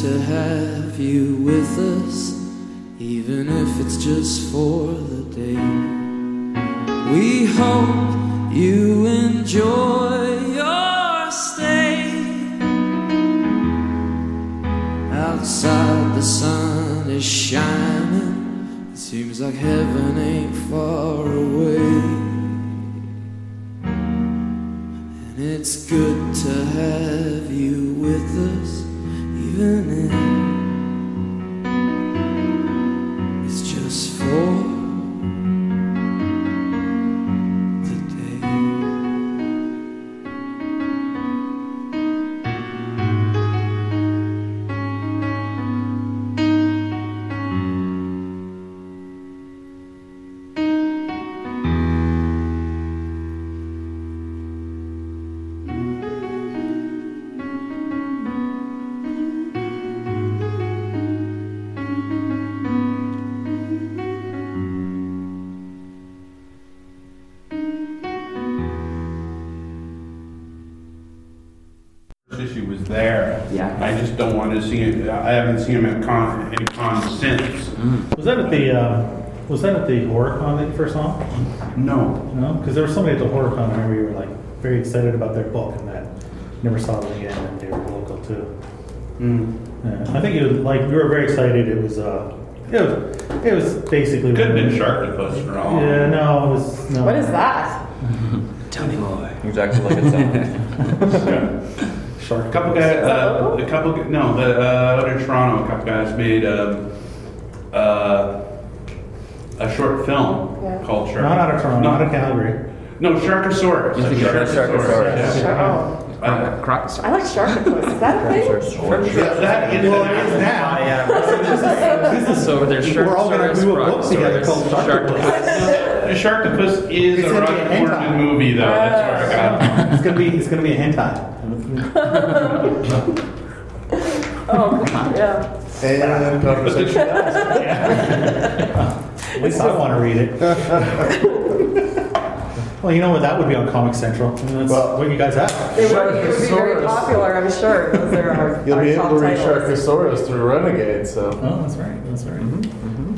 to have you with us, even if it's just for the day. We hope you enjoy was that at the HorrorCon that you first saw? No. No? Because there was somebody at the HorrorCon, I remember you were like very excited about their book and that never saw them again and they were local too. Mm. Yeah, I think it was like, we were very excited. It was, uh, it was, it was basically. Could have been Sharktopus for all. Yeah, no, it was, no. What is that? Tell me more. Exactly like it sounds. Shark. A couple guys, uh, a couple, no, the, uh, out in Toronto, a couple guys made, um, uh, a short film Yeah. called Shark. Not out of Toronto, not No. out of Calgary. No, Sharkosaurus. You think Sharkosaurus, Sharkosaurus, yeah. Oh, Uh, Crocus. I like Sharktopus. Is that a thing? yeah, That is. Well, it is now. Yeah. So there's We're all gonna do a book together called Sharktopus. The Sharktopus is It's a gonna Roger be a hentai. Corman movie, though, that's where I got it. It's gonna be, it's gonna be a hentai. Oh, God, yeah. And conversation. At least I want to read it. Well, you know what? That would be on Comix Central. I mean, that's Well- what you guys have. It would, it would be very Sharkosaurus. popular, I'm sure. Those are our, You'll our be able top to read titles. Sharkosaurus through Renegade, so. Oh, that's right. That's right.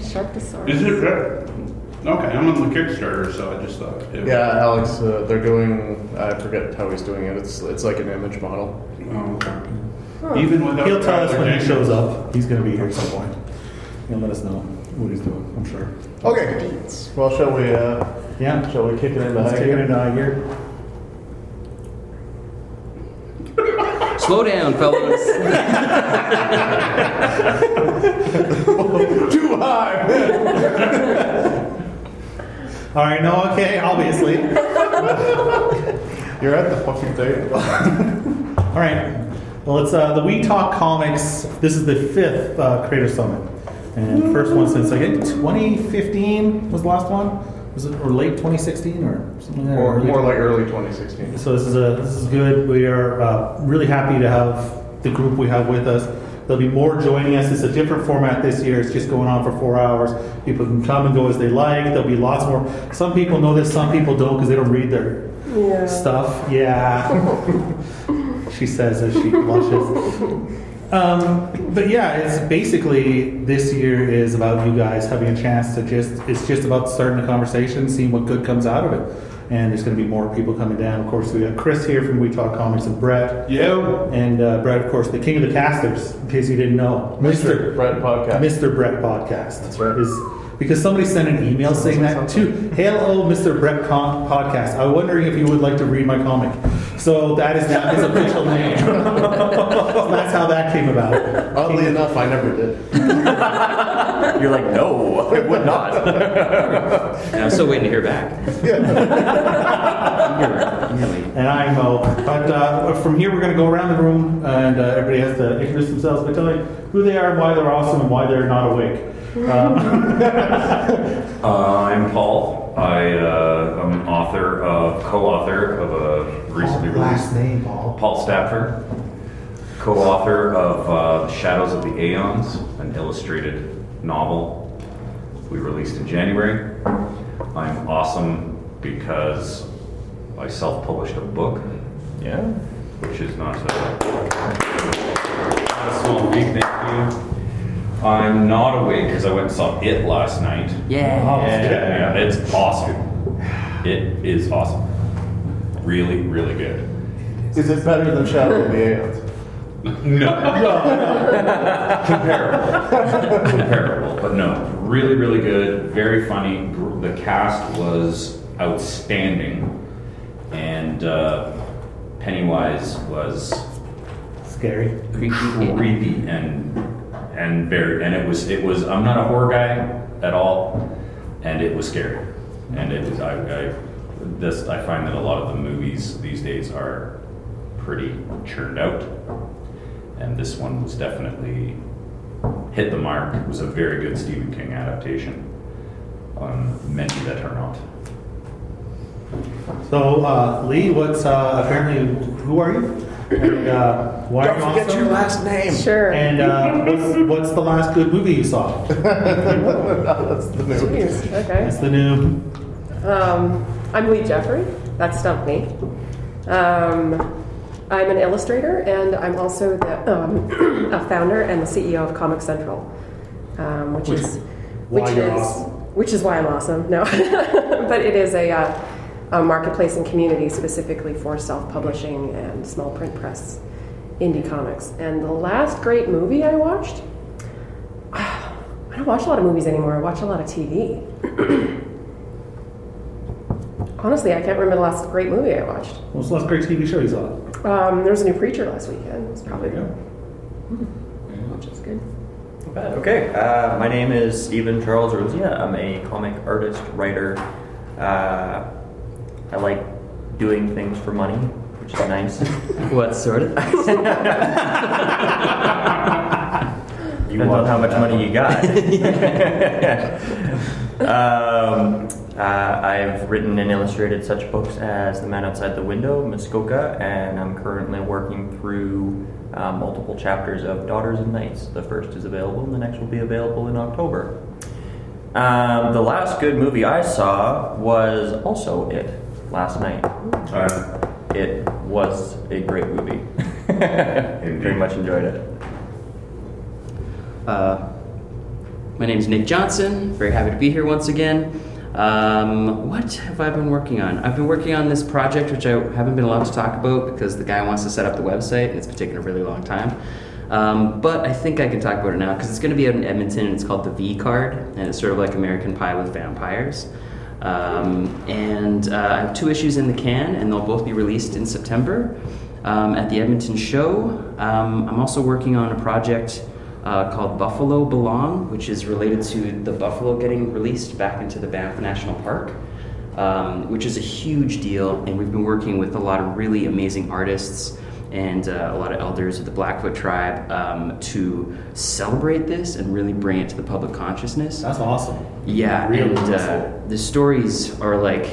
Sharktosaurus. Is it, uh, okay, I'm on the Kickstarter, so I just thought. it- Yeah, Alex, uh, they're doing, I forget how he's doing it. It's it's like an image model. Oh, okay. Even without. He'll tell us when he Tyler shows up. He's going to be here at some point. He'll let us know what he's doing. I'm sure. Okay. Well, shall we, uh, Yeah. shall we kick it into Let's high take it gear? into high gear. Slow down, fellas. Too high! All right. No. Okay. Obviously. You're at the fucking table. All right. Well, it's uh, the We Talk Comics. This is the fifth uh, Creator Summit, and first one since I think 2015 was the last one. Was it or late 2016 or something? like that? Or Early more like early 2016. So this is a this is good. We are uh, really happy to have the group we have with us. There'll be more joining us. It's a different format this year. It's just going on for four hours. People can come and go as they like. There'll be lots more. Some people know this. Some people don't because they don't read their Yeah. stuff. Yeah, she says as she blushes. Um, but yeah, it's basically this year is about you guys having a chance to just. It's just about starting a conversation, seeing what good comes out of it. And there's going to be more people coming down. Of course, we got Chris here from We Talk Comics and Brett. Yeah. And uh, Brett, of course, the king of the casters, in case you didn't know. Mr. Brett Podcast. Mr. Brett Podcast. That's right. Is, because somebody sent an email saying that too. Hello, Mr. Brett Con- Podcast. I'm wondering if you would like to read my comic. So that is now his official name. That's how that came about. Oddly enough, I never did. You're like, no, I would not. and I'm still waiting to hear back. You're, you're late. And I know. But uh, from here, we're going to go around the room, and uh, everybody has to introduce themselves by telling who they are, and why they're awesome, and why they're not awake. Um, Uh, I'm Paul. I, uh, I'm an author, of, co-author of a recently released last name, Paul. Paul Stapfer, co-author of uh, Shadows of the Aeons, an illustrated novel. we released in January. I'm awesome because I self-published a book, Yeah. which is not a, not a small feat. Thank you. I'm not awake because I went and saw it last night. Yeah. Yeah, it's awesome. It is awesome. Really, really good. Is it better than Shadow of the Aeons? No. Comparable. Comparable, but no. Really, really good. Very funny. The cast was outstanding. And uh, Pennywise was Scary. creepy and and very and it was it was I'm not a horror guy at all, and it was scary. And it was I, I this I find that a lot of the movies these days are pretty churned out, and this one was definitely hit the mark. It was a very good Stephen King adaptation on many that are not. So, uh, Lee, what's uh, apparently who are you? And uh, why are you awesome? last name. Sure. And uh, what's, what's the last good movie you saw? That's the new. Jeez, okay. It's the new. Um, I'm Lee Jeffrey. That stumped me. Um, I'm an illustrator, and I'm also the um, a founder and the CEO of Comix Central, um, which, Which- is why which you're is awesome. which is why I'm awesome. No, but it is a, uh, a marketplace and community specifically for self-publishing and small print press indie comics. And the last great movie I watched. I don't watch a lot of movies anymore. I watch a lot of TV. Honestly, I can't remember the last great movie I watched. What's the last great TV show you saw? Um, there was a new Preacher last weekend. It's probably There you which is good. Not bad. Okay, uh, my name is Stephen Charles Rosia. I'm a comic artist, writer. Uh, I like doing things for money, which is nice. What sort of? You Depends on how much money you got. um, uh, I've written and illustrated such books as The Man Outside the Window, Muskoka, and I'm currently working through uh, multiple chapters of Daughters and Knights. The first is available, and the next will be available in October. Um, the last good movie I saw was also It last night. Uh, It was a great movie. Very much enjoyed it. Uh, my name is Nick Johnson. Very happy to be here once again. Um, what have I been working on? I've been working on this project, which I haven't been allowed to talk about because the guy wants to set up the website, and it's been taking a really long time. Um, but I think I can talk about it now because it's going to be out in Edmonton. And it's called the V Card, and it's sort of like American Pie with vampires. Um, and uh, I have two issues in the can, and they'll both be released in September um, at the Edmonton show. Um, I'm also working on a project uh, called Buffalo Belong, which is related to the buffalo getting released back into the Banff National Park, um, which is a huge deal. And we've been working with a lot of really amazing artists and uh, a lot of elders of the Blackfoot tribe um, to celebrate this and really bring it to the public consciousness. That's awesome. Yeah, Really and uh, the stories are like,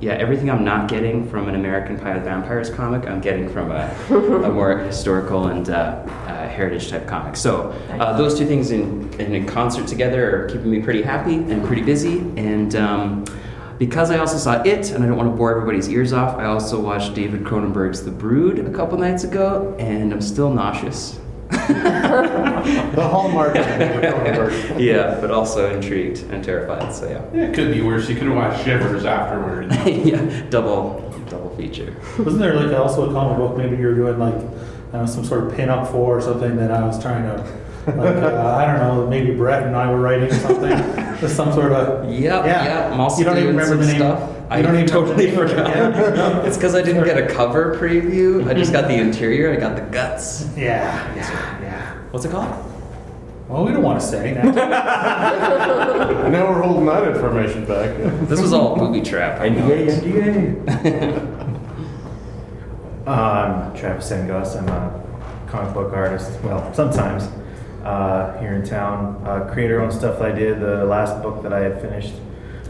yeah, everything I'm not getting from an American Pie with Vampires comic, I'm getting from a, a more historical and uh, uh, heritage type comic. So uh, those two things in, in, in concert together are keeping me pretty happy and pretty busy. And um, because I also saw it, and I don't want to bore everybody's ears off, I also watched David Cronenberg's The Brood a couple nights ago, and I'm still nauseous. The hallmark of Cronenberg. yeah, but also intrigued and terrified. So yeah. Yeah, it could be worse. You could watch Shivers afterwards. yeah, double double feature. Wasn't there like also a comic book maybe you were doing like I don't know, some sort of pin up for or something that I was trying to like uh, I don't know maybe Brett and I were writing something Just some sort of Yep, yeah yep. I'm also you don't even doing remember the some name stuff. you I don't even totally remember the forgot. yeah It's because I didn't get a cover preview. I just got the interior. I got the guts. yeah yeah yeah What's it called? well we don't want to say now. Now we're holding that information back. This was all booby trap. I know. NDA, NDA. Uh, I'm Travis Engos. I'm a comic book artist. Well, sometimes uh, here in town. Uh, creator-owned stuff that I did. The last book that I had finished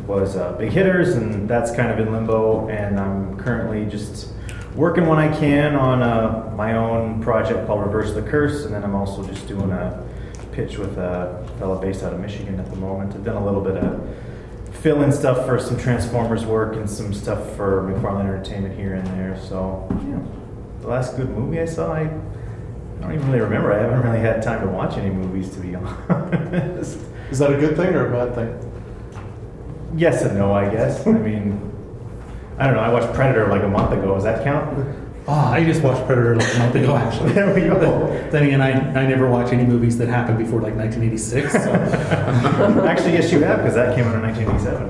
was uh, Big Hitters, and that's kind of in limbo. And I'm currently just working when I can on uh, my own project called Reverse the Curse, and then I'm also just doing a pitch with a fellow based out of Michigan at the moment. I've done a little bit of fill in stuff for some Transformers work and some stuff for McFarlane Entertainment here and there. So, yeah, the last good movie I saw, I, I don't even really remember. I haven't really had time to watch any movies, to be honest. Is that a good thing or a bad thing? Yes and no, I guess. I mean, I don't know. I watched Predator like a month ago. Does that count? Oh, I just watched Predator like a month ago, actually. There we go. Then again, I, I never watch any movies that happened before like 1986. So. Actually, yes, you have, because that came out in 1987.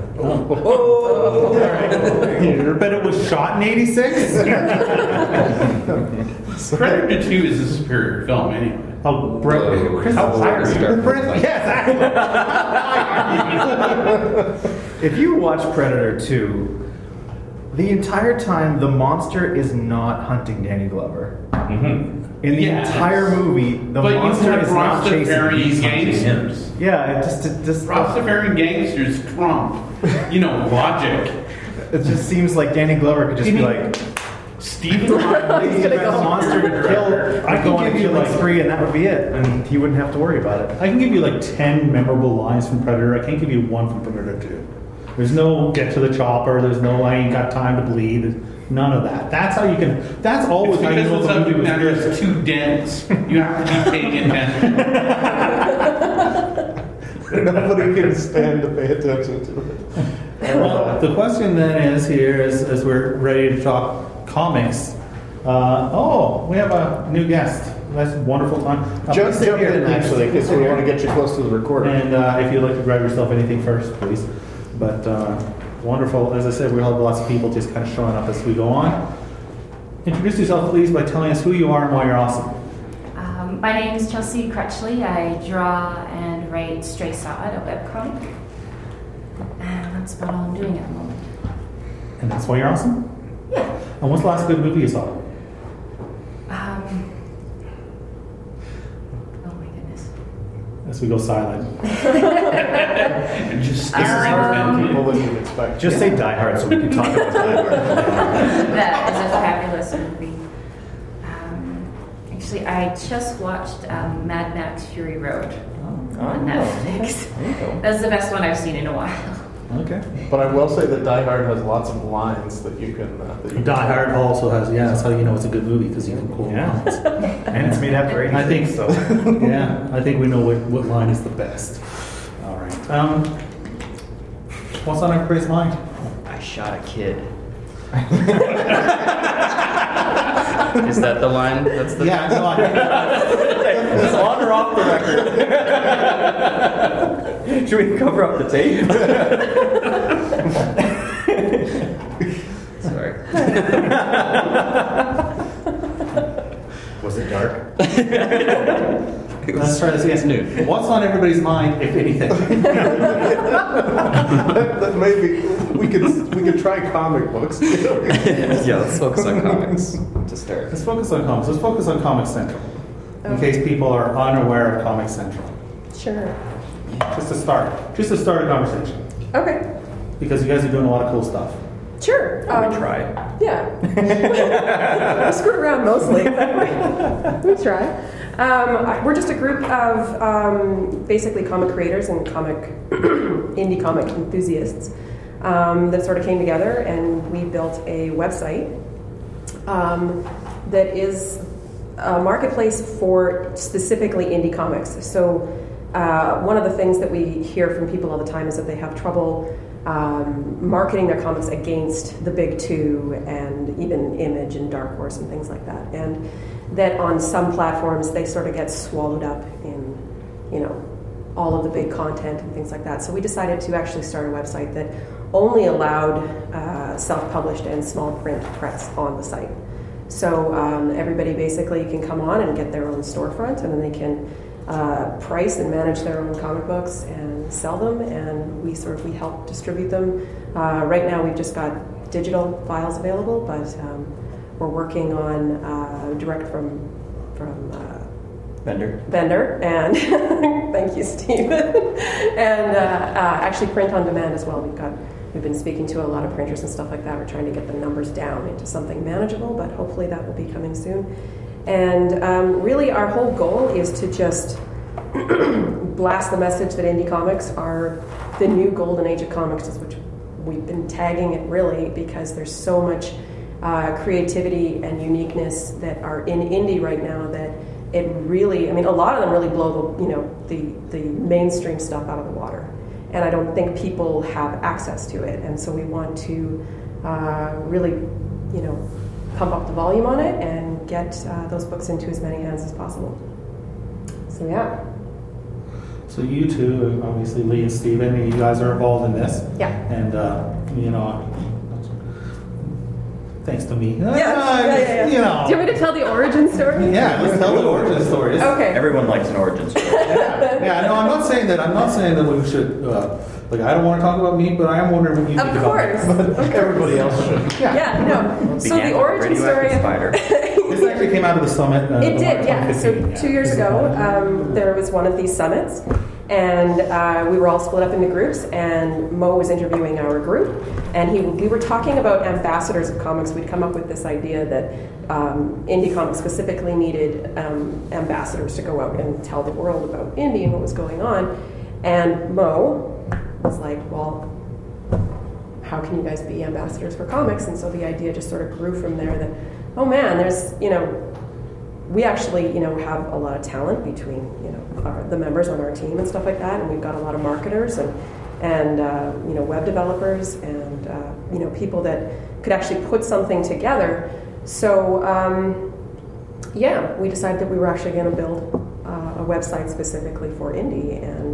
you bet it was shot in 86? Predator 2 is a superior film anyway. Oh, Brett, Chris, How high is it? Brett, yes, actually. If you watch Predator 2, the entire time the monster is not hunting Danny Glover. Mm-hmm. In the Yes. entire movie, the but monster is not chasing. Rastafarian He's hunting him. gangsters. Yeah, it just it just Rastafarian gangsters trump, you know, logic. it just seems like Danny Glover could just be like, Stephen "He's gonna got go. monster to kill. I I can go on a give you, killing like- three, and that would be it, and he wouldn't have to worry about it. I can give you like 10 memorable lines from Predator. I can't give you one from Predator 2. There's no get to the chopper. There's no I ain't got time to bleed. There's none of that. That's how you can. That's always It's how you because know the if movie matter is too dense. You have to be paying attention. Nobody can stand to pay attention to it. Well, the question then is here, as, as we're ready to talk comics. Uh, oh, we have a new guest. That's wonderful time. Uh, Jump, sit jump here, in actually, because we want to get you close to the recorder. And uh, if you'd like to grab yourself anything first, please. But uh, wonderful. As I said, we have lots of people just kind of showing up as we go on. Introduce yourself, please, by telling us who you are and why you're awesome. Um, my name is Chelsea Crutchley. I draw and write Stray Sod, a webcomic. And that's about all I'm doing at the moment. And that's why you're awesome? Yeah. And what's the last good movie you saw? Um, oh my goodness. As we go silent. And just staring Um, at People them. that you'd expect. Just say Die Hard so we can talk about Die Hard. that is a fabulous movie. Um, actually, I just watched um, Mad Max Fury Road on Netflix. That's the best one I've seen in a while. Okay. But I will say that Die Hard has lots of lines that you can. Uh, that you Die Hard also has, yeah, that's how you know it's a good movie because you can quote Yeah. lines. And it's made after 86, I think so. yeah, I think we know what, what line is the best. All right. Um, what's on everybody's mind? I shot a kid. Is that the line? That's the Yeah, no, I, Is on or off the record? Should we cover up the tape? Sorry. Was it dark? let's try this again. new. What's on everybody's mind, if anything? that maybe we could we could try comic books. yeah, let's focus on comics to start. Let's focus on comics. Let's focus on Comix Central. In Okay. case people are unaware of Comix Central. Sure. Just to start. Just to start a conversation. Okay. Because you guys are doing a lot of cool stuff. Sure. We Um, try. Yeah. we screw around mostly, but we, we try. Um, I- we're just a group of um, basically comic creators and comic indie comic enthusiasts um, that sort of came together, and we built a website um, that is a marketplace for specifically indie comics. So, uh, one of the things that we hear from people all the time is that they have trouble um, marketing their comics against the big two and even Image and Dark Horse and things like that. And that on some platforms they sort of get swallowed up in, you know, all of the big content and things like that. So we decided to actually start a website that only allowed uh, self-published and small print press on the site. So um, everybody basically can come on and get their own storefront, and then they can uh, price and manage their own comic books and sell them. And we sort of we help distribute them. Uh, right now, we've just got digital files available, but um, we're working on uh, direct from from. Uh, Vendor. vendor, and thank you, Steve. and uh, uh, actually, print on demand as well. We've got we've been speaking to a lot of printers and stuff like that. We're trying to get the numbers down into something manageable, but hopefully that will be coming soon. And um, really, our whole goal is to just blast the message that indie comics are the new golden age of comics, which we've been tagging it really because there's so much uh, creativity and uniqueness that are in indie right now that it really, I mean, a lot of them really blow the, you know, the, the mainstream stuff out of the water. And I don't think people have access to it. And so we want to uh, really, you know, pump up the volume on it and get uh, those books into as many hands as possible. So yeah. So you two, obviously Lee and Steven, you guys are involved in this. Yeah. And, uh, you know, thanks to me. Yeah, yeah, yeah, yeah. You know. Do you want me to tell the origin story? Yeah, let's tell the origin story. Okay. Everyone likes an origin story. Yeah, yeah, no, I'm not saying that. I'm not saying that we should. Uh, like, I don't want to talk about me, but I am wondering what you Of think course. about Of course. Everybody else should. Yeah. Yeah, no. So the origin story. radioactive spider. This actually came out of the summit. Uh, It the did, yeah. So 2015, two years ago, um, there was one of these summits, and uh, we were all split up into groups. And Mo was interviewing our group, and he we were talking about ambassadors of comics. We'd come up with this idea that um, indie comics specifically needed um, ambassadors to go out and tell the world about indie and what was going on. And Mo was like, "Well, how can you guys be ambassadors for comics? And so the idea just sort of grew from there that, oh man, there's, you know, we actually, you know, have a lot of talent between, you know, our, the members on our team and stuff like that. And we've got a lot of marketers and, and uh, you know, web developers and, uh, you know, people that could actually put something together. So, um, yeah, we decided that we were actually going to build uh, a website specifically for indie. And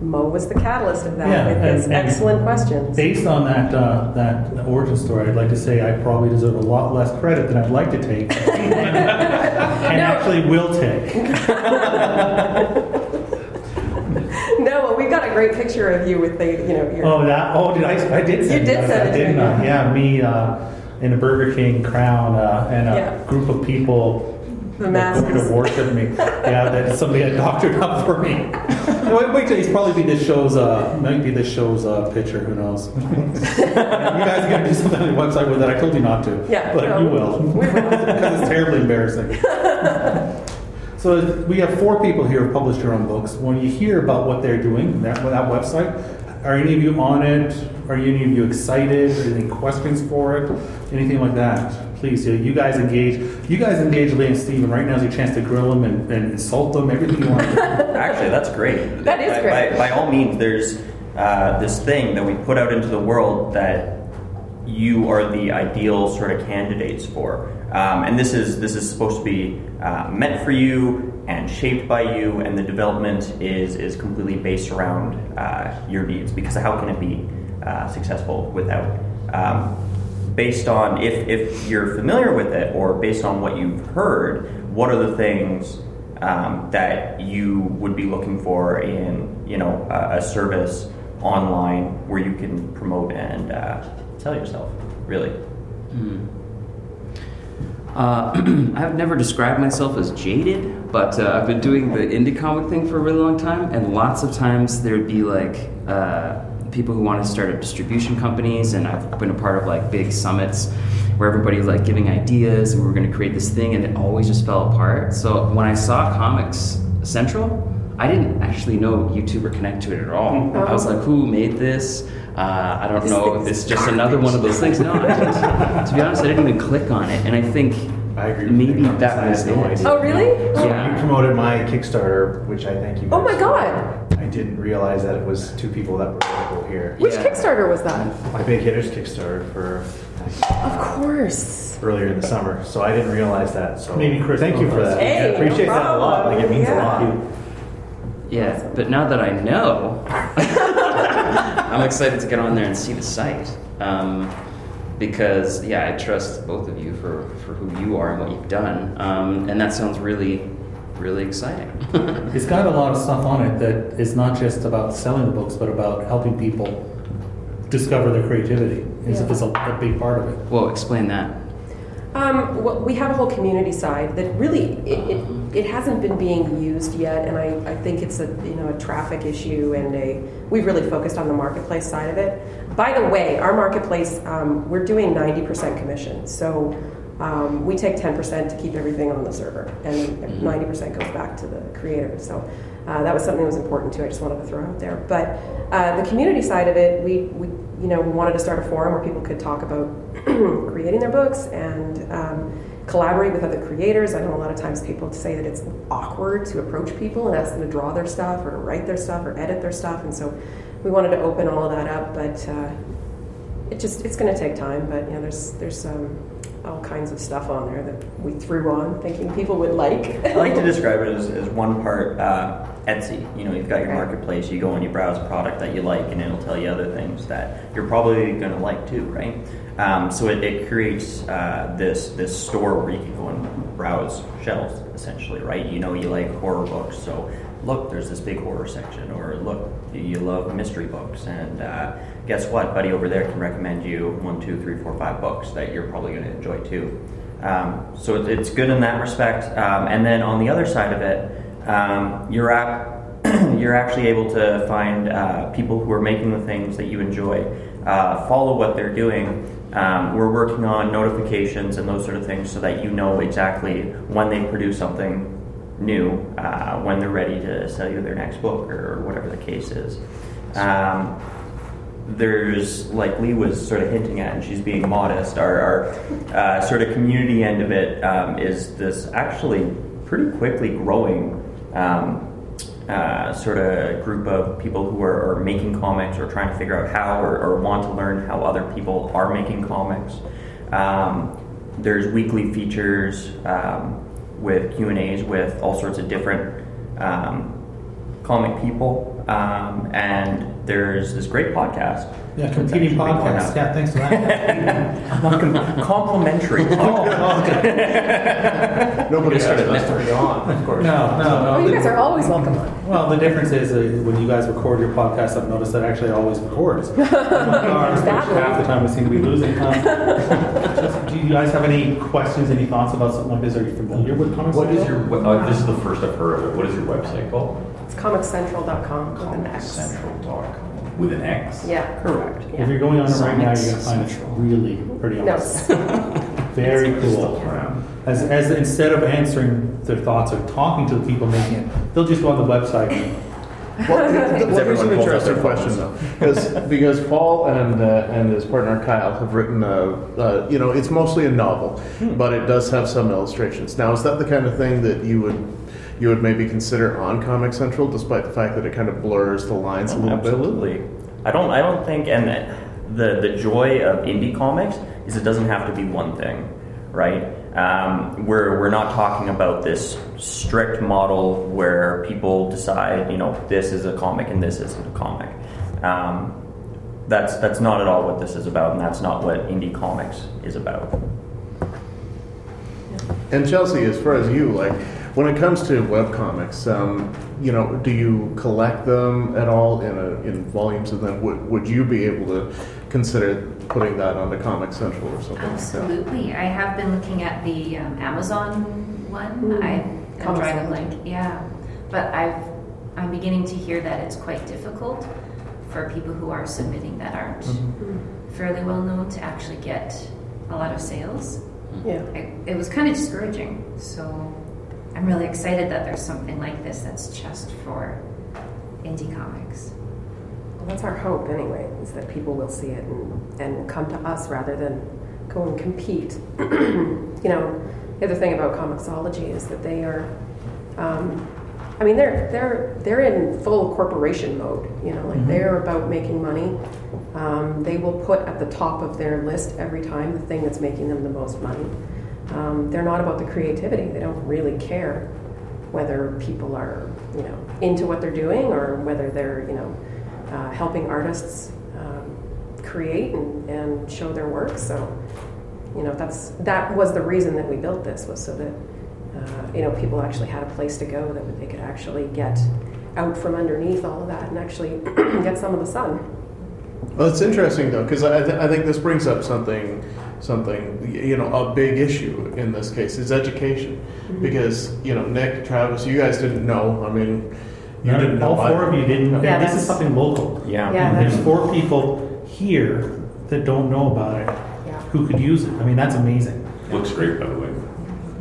Mo was the catalyst of that Yeah, with and- his and excellent questions. Based on that uh, that origin story, I'd like to say I probably deserve a lot less credit than I'd like to take, and, and actually will take. No, well, we've got a great picture of you with the, you know, your. Oh, that. Oh, did I? I did send You did that, send it didn't. I? Yeah, me uh, in a Burger King crown uh, and a Yeah. group of people The that going masses. to worship me. yeah, that somebody had doctored up for me. wait, wait till he's probably be this show's uh, might be this show's uh, picture. Who knows? you guys are gonna do something on the website with it. I told you not to. Yeah, but no, you will we will. because it's terribly embarrassing. So we have four people here who published their own books. When you hear about what they're doing, that, that website, are any of you on it? Are any of you excited? Are there any questions for it? Anything like that? Please, you, you guys engage. You guys engage Lee and Steven. Right now is your chance to grill them and, and insult them, everything you want. Actually, that's great. That is by, great. By, by all means, there's uh, this thing that we put out into the world that you are the ideal sort of candidates for, um, and this is this is supposed to be uh, meant for you and shaped by you, and the development is is completely based around uh, your needs. Because how can it be uh, successful without? Um, based on if, if you're familiar with it or based on what you've heard, what are the things um, that you would be looking for in you know a, a service online where you can promote and uh, sell yourself really? Uh, I've never described myself as jaded, but uh, I've been doing the indie comic thing for a really long time, and lots of times there'd be like uh, people who want to start up distribution companies, and I've been a part of like big summits where everybody's like giving ideas, and we are going to create this thing, and it always just fell apart. So when I saw Comix Central, I didn't actually know YouTube or connect to it at all. I was like, who made this? Uh, I don't This know if it's just another one of those things. No, I didn't. to be honest, I didn't even click on it, and I think I agree maybe you. that was had no it. idea. Oh, really? So Yeah. you promoted my Kickstarter, which I thank you. Oh my God. for. I didn't realize that it was two people that were local here. Which Yeah. Kickstarter was that? My Big Hitters Kickstarter for Of course. earlier in the summer, so I didn't realize that. So Maybe Chris thank you for that. Hey, I appreciate no that a lot. Like it means Yeah. a lot. Yeah, but now that I know, I'm excited to get on there and see the site. Um, because, yeah, I trust both of you for, for who you are and what you've done. Um, and that sounds really, really exciting. it's got a lot of stuff on it that is not just about selling the books, but about helping people discover their creativity. Is, Yeah. is a, a big part of it. well, explain that. Um, well, we have a whole community side that really it, it, it hasn't been being used yet, and I, I think it's a you know a traffic issue, and a we've really focused on the marketplace side of it. By the way, our marketplace um, we're doing ninety percent commission, so um, we take ten percent to keep everything on the server, and ninety percent goes back to the creator. So uh, that was something that was important too. I just wanted to throw out there. But uh, the community side of it, we, we you know we wanted to start a forum where people could talk about creating their books and um, collaborate with other creators. I know a lot of times people say that it's awkward to approach people and ask them to draw their stuff or to write their stuff or edit their stuff, and so we wanted to open all of that up. But uh, it just it's going to take time. But you know, there's there's um, all kinds of stuff on there that we threw on, thinking people would like. I like to describe it as, as one part uh, Etsy. You know, you've got your marketplace. You go and you browse a product that you like, and it'll tell you other things that you're probably going to like too, right? Um, so it, it creates uh, this this store where you can go and browse shelves, essentially, right? You know, you like horror books, so look, there's this big horror section, or look, you love mystery books, and uh, guess what, buddy over there can recommend you one, two, three, four, five books that you're probably going to enjoy too. Um, so it's good in that respect. Um, and then on the other side of it, um, you're you're actually able to find uh, people who are making the things that you enjoy, uh, follow what they're doing. Um, we're working on notifications and those sort of things so that you know exactly when they produce something new, uh, when they're ready to sell you their next book or whatever the case is. Um, there's, like Lee was sort of hinting at, and she's being modest, our, our uh, sort of community end of it um, is this actually pretty quickly growing um, uh, sort of group of people who are, are, making comics or trying to figure out how or, or, want to learn how other people are making comics. Um, there's weekly features um, with Q and A's with all sorts of different um, comic people, um, and there's this great podcast. Yeah, competing podcast. Yeah, thanks for that. complimentary. oh, okay. Nobody started us on, of course. No, no, no. Oh, you guys are always welcome. Well, the difference is uh, when you guys record your podcast, I've noticed that actually always records. Ours, which half the time we seem to be losing. Just, do you guys have any questions, any thoughts about something like this? Are you familiar with comics? What is your? Uh, this is the first I've heard of it. What is your website called? It's comixcentral.com with an X. Comixcentral.com with an X. Yeah. Correct. Yeah. If you're going on it right now, you're gonna find it really pretty No. awesome. Very cool. As, as instead of answering their thoughts or talking to the people making it, they'll just go on the website. And- Well, th- th- well, here's an everyone pulls out interesting question though, because because Paul and uh, and his partner Kyle have written a, uh, you know it's mostly a novel, but it does have some illustrations. Now, is that the kind of thing that you would you would maybe consider on Comix Central, despite the fact that it kind of blurs the lines a little bit? Absolutely. I don't. I don't think, and the the joy of indie comics is it doesn't have to be one thing, right? Um, we're we're not talking about this strict model where people decide, you know, this is a comic and this isn't a comic. Um, that's that's not at all what this is about, and that's not what indie comics is about. And Chelsea, as far as you like, when it comes to webcomics, um, you know, do you collect them at all in a, in volumes, and then would would you be able to consider putting that on the Comix Central or something? Absolutely. I have been looking at the um, Amazon one. Mm. I am Comic drawing a blank. Yeah, but I've I'm beginning to hear that it's quite difficult for people who are submitting that aren't Mm-hmm. fairly well known to actually get a lot of sales. Yeah. It, it was kind of discouraging. So I'm really excited that there's something like this that's just for indie comics. That's our hope anyway, is that people will see it and, and will come to us rather than go and compete. you know, the other thing about Comixology is that they are, um, I mean, they're they're they're in full corporation mode. You know, like they're about making money. Um, they will put at the top of their list every time the thing that's making them the most money. Um, they're not about the creativity. They don't really care whether people are, you know, into what they're doing or whether they're, you know, uh, helping artists um, create and, and show their work. So, you know, that's that was the reason that we built this was so that uh, you know people actually had a place to go that they could actually get out from underneath all of that and actually get some of the sun. Well, it's interesting though, because I, th- I think this brings up something, something you know, a big issue in this case is education, because you know, Nick, Travis, you guys didn't know. I mean, you None- didn't know. all four of you didn't. Yeah, and this is something local. Yeah. Yeah. And there's four people here that don't know about it Yeah. who could use it. I mean, that's amazing. Looks great, by the way.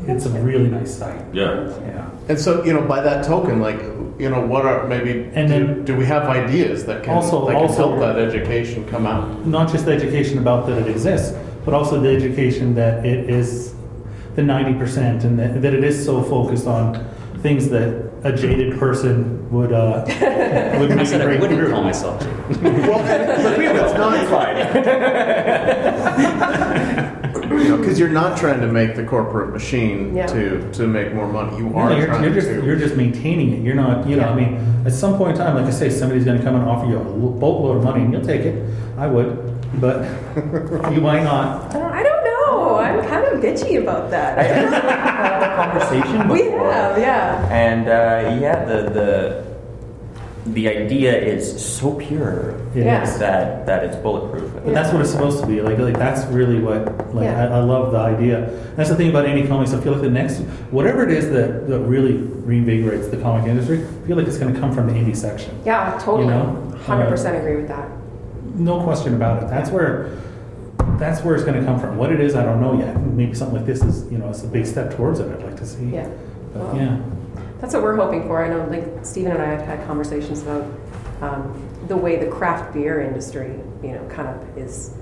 it's a really nice site. Yeah. Yeah. And so, you know, by that token, like, you know, what are maybe And do, then- do we have ideas that can Also- that can also- help that education come out? Not just the education about that it exists, but also the education that it is the 90% and that, that it is so focused on things that a jaded person would uh, would I maybe said I wouldn't through. call myself Jake. Well, and, but it's not you know, because you're not trying to make the corporate machine Yeah. to to make more money. You No, are you're, trying you're just to. you're just maintaining it. You're not, you know. I mean, at some point in time, like I say, somebody's going to come and offer you a boatload of money, and you'll take it. I would, but you might not. I don't, I don't know. I'm kind of bitchy about that. had a conversation we before. have, yeah. And uh, yeah, the the the idea is so pure It Yeah. is. that that it's bulletproof. But that's what it's supposed to be. Like, like that's really what. Like, Yeah. I, I love the idea. That's the thing about any comics. I feel like the next, whatever it is that, that really reinvigorates the comic industry, I feel like it's going to come from the indie section. Yeah, totally. You know, 100% agree with that. No question about it. That's where. That's where it's going to come from. What it is, I don't know yet. Maybe something like this is, you know, it's a big step towards it. I'd like to see. Yeah. But Well, yeah. That's what we're hoping for. I know, like Stephen and I have had conversations about um, the way the craft beer industry, you know, kind of is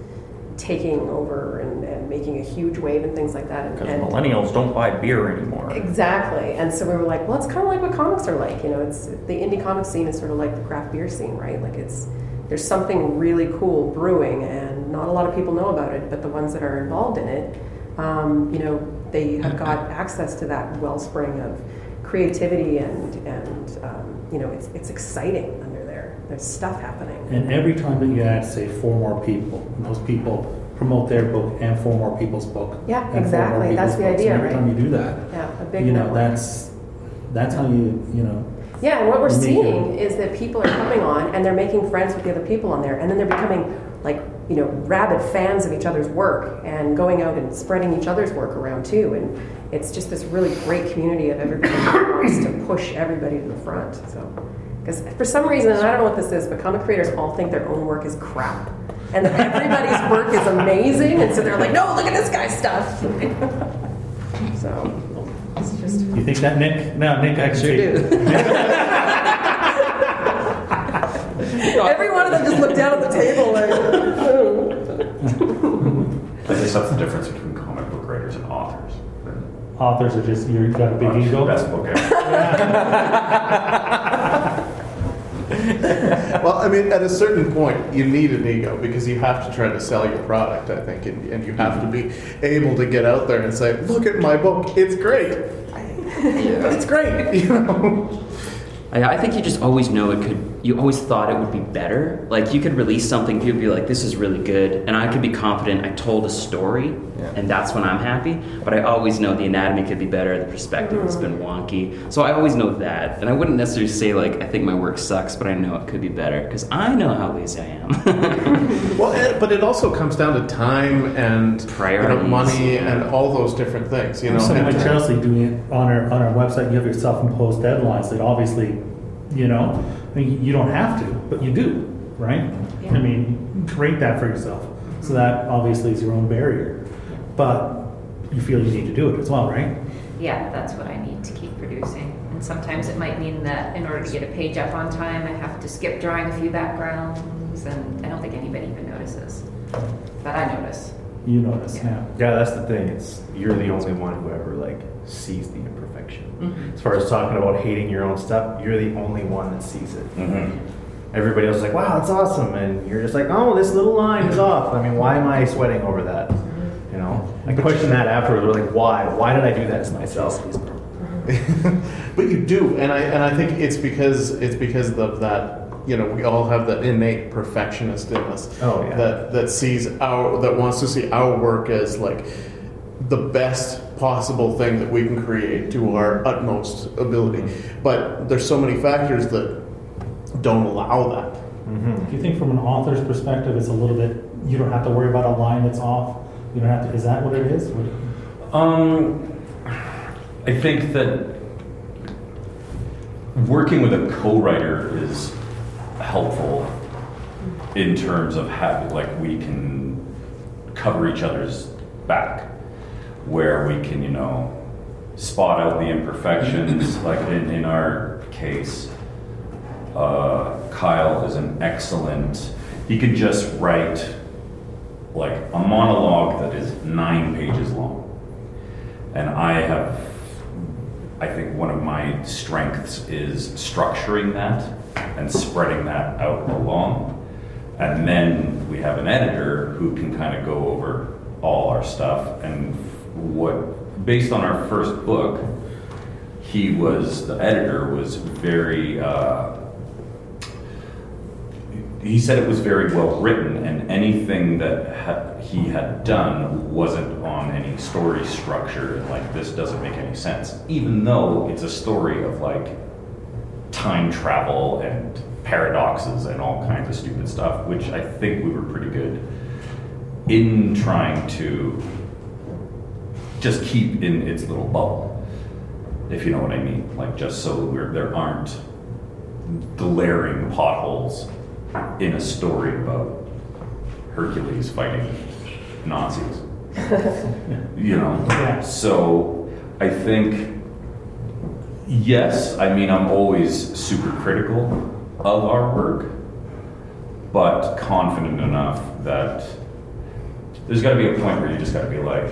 taking over and, and making a huge wave and things like that. Because and- millennials don't buy beer anymore. Exactly. And so we were like, well, it's kind of like what comics are like. You know, it's the indie comic scene is sort of like the craft beer scene, right? Like it's there's something really cool brewing, and not a lot of people know about it. But the ones that are involved in it, um, you know, they have got access to that wellspring of creativity, and and um, you know, it's it's exciting under there. There's stuff happening. And every time that you add, say, four more people, those people promote their book and four more people's book. Yeah, exactly. That's the books. idea, And every right? time you do that, Yeah, a big you know, network. that's that's how you, you know. Yeah, and what we're seeing is that people are coming on and they're making friends with the other people on there, and then they're becoming like you know rabid fans of each other's work and going out and spreading each other's work around too. And it's just this really great community of everybody who wants to push everybody to the front. So, because for some reason, and I don't know what this is, but comic creators all think their own work is crap. And that everybody's work is amazing, and so they're like, "No, look at this guy's stuff." so, it's just You think that, Nick? No, Nick, I can Sure do. every one of them just looked down at the table like. I guess that's the difference between comic book writers and authors. Authors are just you've got a big Authors ego. the Best book ever. Well, I mean, at a certain point, you need an ego because you have to try to sell your product, I think, and, and you have to be able to get out there and say, "Look at my book; it's great. It's great." You know. I, I think you just always know it could. You always thought it would be better. Like you could release something, people would be like, "This is really good," and I could be confident I told a story, Yeah. and that's when I'm happy. But I always know the anatomy could be better, the perspective has been wonky, so I always know that. And I wouldn't necessarily say like I think my work sucks, but I know it could be better because I know how lazy I am. Well, eh, but it also comes down to time and you know, Priorities. money and all those different things. You know, Something and- like Chelsea doing it on our on our website. You have your self-imposed deadlines that obviously, you know, I mean, you don't have to, but you do, right? Yeah. I mean, create that for yourself. So that obviously is your own barrier, but you feel you need to do it as well, right? Yeah, that's what I need to keep producing. And sometimes it might mean that in order to get a page up on time, I have to skip drawing a few backgrounds, and I don't think anybody even notices. But I notice. You notice, Yeah. yeah. Yeah, that's the thing. It's you're the only one who ever like sees the imperfection. Mhm. As far as talking about hating your own stuff, you're the only one that sees it. Mhm. Everybody else is like, "Wow, that's awesome," and you're just like, "Oh, this little line is off." I mean, why am I sweating over that? You know, I question that afterwards. We're like, "Why? Why did I do that to myself?" but you do, and I and I think it's because it's because of that. You know, we all have that innate perfectionist in us. Oh, yeah. That that sees our that wants to see our work as like the best possible thing that we can create to our utmost ability. But there's so many factors that don't allow that. Do you think from an author's perspective, it's a little bit, you don't have to worry about a line that's off? You don't have to, is that what it is? What- Um, I think that working with a co-writer is helpful in terms of having, like, we can cover each other's back, where we can, you know, spot out the imperfections. like in, in our case, uh, Kyle is an excellent. He could just write like a monologue that is nine pages long, and I have. I think one of my strengths is structuring that and spreading that out along. And then we have an editor who can kind of go over all our stuff. And what, based on our first book, he was, the editor was very, uh, he said it was very well written, and anything that ha- he had done wasn't on any story structure. Like, this doesn't make any sense, even though it's a story of like time travel and paradoxes and all kinds of stupid stuff, which I think we were pretty good in trying to just keep in its little bubble, if you know what I mean. Like, just so we're, there aren't glaring potholes in a story about Hercules fighting Nazis. you know? Yeah. So I think, yes, I mean, I'm always super critical of our work, but confident enough that there's got to be a point where you just got to be like,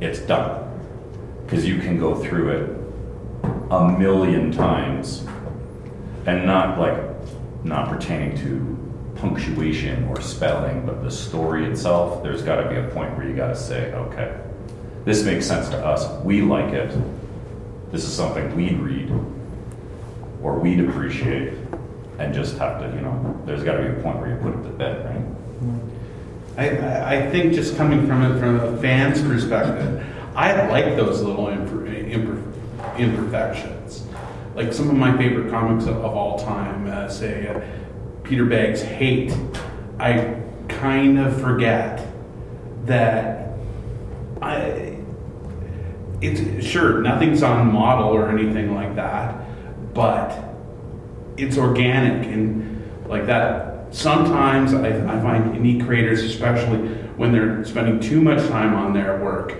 it's done. Because you can go through it a million times and not like, not pertaining to punctuation or spelling, but the story itself, there's got to be a point where you got to say, okay, this makes sense to us. We like it. This is something we'd read or we'd appreciate and just have to, you know, there's got to be a point where you put it to bed, right? I, I think just coming from it from a fan's perspective, I like those little imper, imper, imperfections. Like some of my favorite comics of, of all time, uh, say uh, Peter Bagge's Hate. I kind of forget that I. It's sure nothing's on model or anything like that, but it's organic and like that. Sometimes I, I find indie creators, especially when they're spending too much time on their work,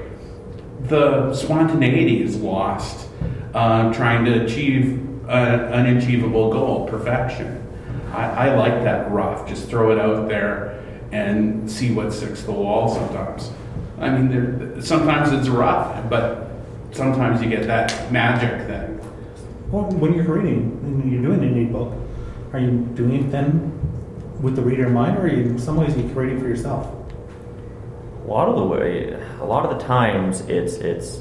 the spontaneity is lost uh, trying to achieve an unachievable goal, perfection. I, I like that rough, just throw it out there and see what sticks to the wall sometimes. I mean, there, sometimes it's rough, but sometimes you get that magic thing. Well, when you're reading and you're doing an indie book, are you doing it then with the reader in mind, or you in some ways you're creating for yourself? A lot of the way, a lot of the times, it's it's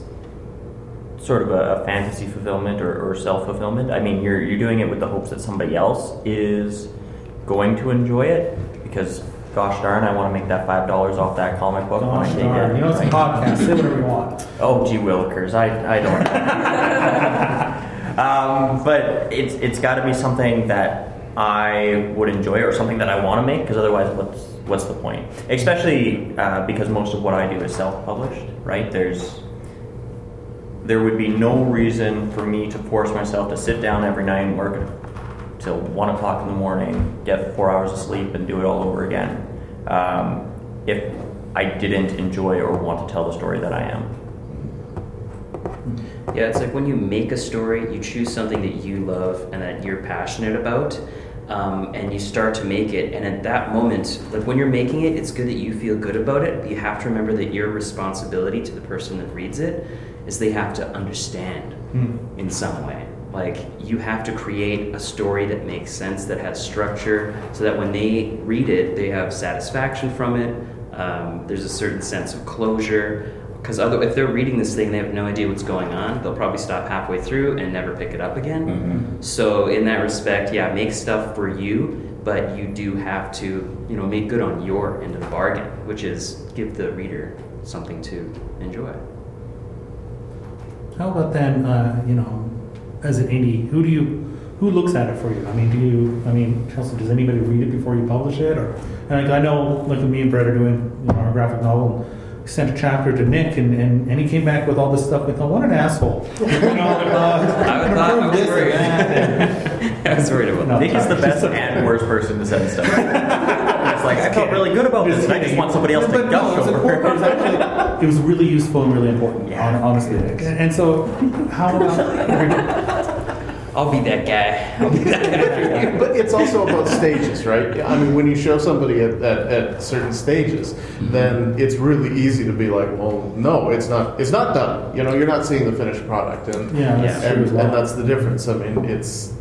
sort of a, a fantasy fulfillment or, or self fulfillment. I mean, you're you're doing it with the hopes that somebody else is going to enjoy it because. Gosh darn, I want to make that five dollars off that comic book when I Gosh take darn, it. you know it's a podcast. Say whatever you want. Oh, gee willikers, I, I don't. um, but it's it's got to be something that I would enjoy or something that I want to make because otherwise, what's what's the point? Especially uh, because most of what I do is self-published, right? There's there would be no reason for me to force myself to sit down every night and work till one o'clock in the morning, get four hours of sleep, and do it all over again. Um, if I didn't enjoy or want to tell the story that I am. Yeah, it's like when you make a story, you choose something that you love and that you're passionate about, um, and you start to make it. And at that moment, like when you're making it, it's good that you feel good about it, but you have to remember that your responsibility to the person that reads it is they have to understand in some way. Like you have to create a story that makes sense, that has structure, so that when they read it, they have satisfaction from it. Um, there's a certain sense of closure. Because other, if they're reading this thing, and they have no idea what's going on. They'll probably stop halfway through and never pick it up again. Mm-hmm. So in that respect, yeah, make stuff for you, but you do have to, you know, make good on your end of the bargain, which is give the reader something to enjoy. How about then, uh, you know, as an indie, who do you, who looks at it for you? I mean, do you, I mean, Chelsea, does anybody read it before you publish it? Or, and like, I know, like me and Brett are doing you know, our graphic novel, we sent a chapter to Nick, and, and, and he came back with all this stuff. We thought, what an asshole! You know, uh, I thought- I was this worried. and that, and- I was worried about No. Nick is the best and worst person to send stuff. it's like, I felt really good about this, and I just want somebody else to But no, gush over. important. It was actually, it was really useful and really important. Yeah. honestly. And, and so, how about? I'll be that guy. I'll be that guy. But it's also about stages, right? I mean, when you show somebody at, at, at certain stages, mm-hmm. then it's really easy to be like, well, no, it's not. It's not done. You know, you're not seeing the finished product, and Yeah, that's and, true as well. and that's the difference. I mean, it's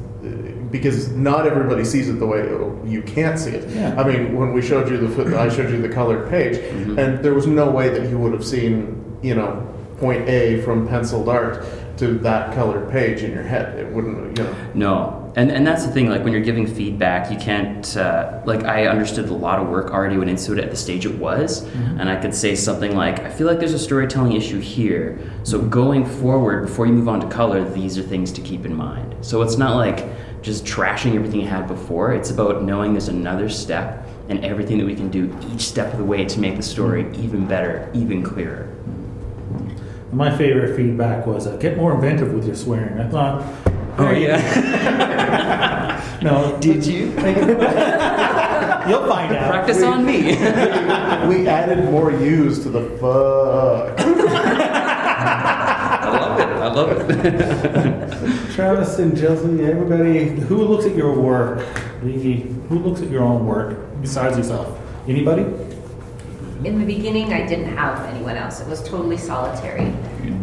because not everybody sees it the way you can't see it. Yeah. I mean, when we showed you the, I showed you the colored page, mm-hmm. and there was no way that you would have seen, you know, point A from penciled art to that colored page in your head. It wouldn't, you know. No, and and that's the thing. Like when you're giving feedback, you can't. Uh, like I understood a lot of work already went into it at the stage it was, and I could say something like, "I feel like there's a storytelling issue here. So going forward, before you move on to color, these are things to keep in mind." So it's not like just trashing everything you had before. It's about knowing there's another step and everything that we can do each step of the way to make the story even better, even clearer. My favorite feedback was, uh, "Get more inventive with your swearing." I thought. Oh yeah. No, Did you you'll find out. practice on me? We added more U's to the fuck. I love it. I love it. Travis and Chelsea, everybody, who looks at your work? Who looks at your own work besides yourself? Anybody? In the beginning, I didn't have anyone else. It was totally solitary.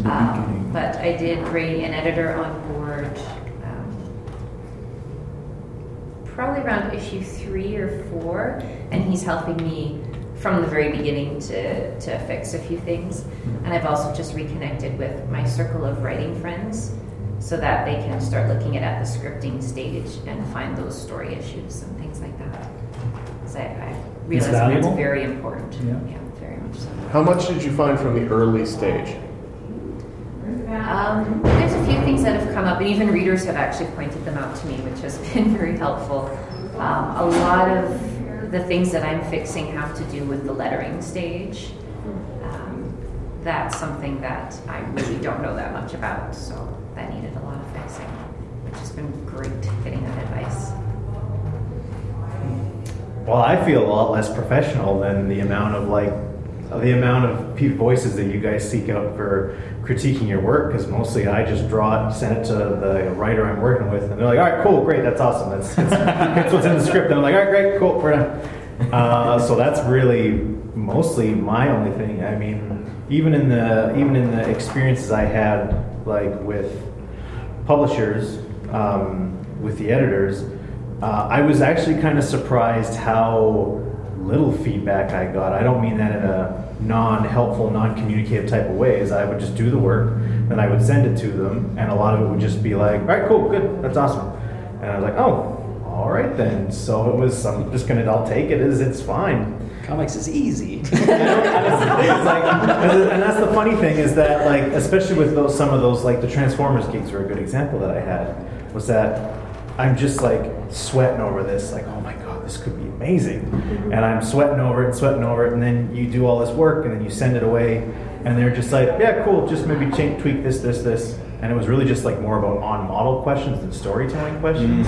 Um, but I did bring an editor on board um, probably around issue three or four, and he's helping me from the very beginning to, to fix a few things. And I've also just reconnected with my circle of writing friends so that they can start looking at, at the scripting stage and find those story issues and things like that. Because I, I realize that's valuable? very important. Yeah. very much so. How much did you find from the early stage? Um, there's a few things that have come up, and even readers have actually pointed them out to me, which has been very helpful. Um, a lot of the things that I'm fixing have to do with the lettering stage. Um, that's something that I really don't know that much about, so that needed a lot of fixing, which has been great getting that advice. Well, I feel a lot less professional than the amount of like the amount of voices that you guys seek out for critiquing your work. Because mostly I just draw it, send it to the writer I'm working with, and they're like, "All right, cool, great, that's awesome. That's, that's, that's what's in the script." And I'm like, "All right, great, cool, we're done." Uh, so that's really mostly my only thing. I mean, even in the even in the experiences I had like with publishers, um, with the editors, uh, I was actually kind of surprised how little feedback I got. I don't mean that in a non-helpful, non-communicative type of ways. I would just do the work, then I would send it to them, and a lot of it would just be like, "All right, cool, good, that's awesome," and I was like, "Oh, all right then." So it was. I'm just gonna. I'll take it as it's fine. Comics is easy. It's like, and that's the funny thing is that like especially with those some of those like the Transformers gigs were a good example that I had was that I'm just like sweating over this like oh my god this could be amazing. And I'm sweating over it and sweating over it and then you do all this work and then you send it away and they're just like yeah cool just maybe change, tweak this this this. And it was really just like more about on model questions than storytelling questions.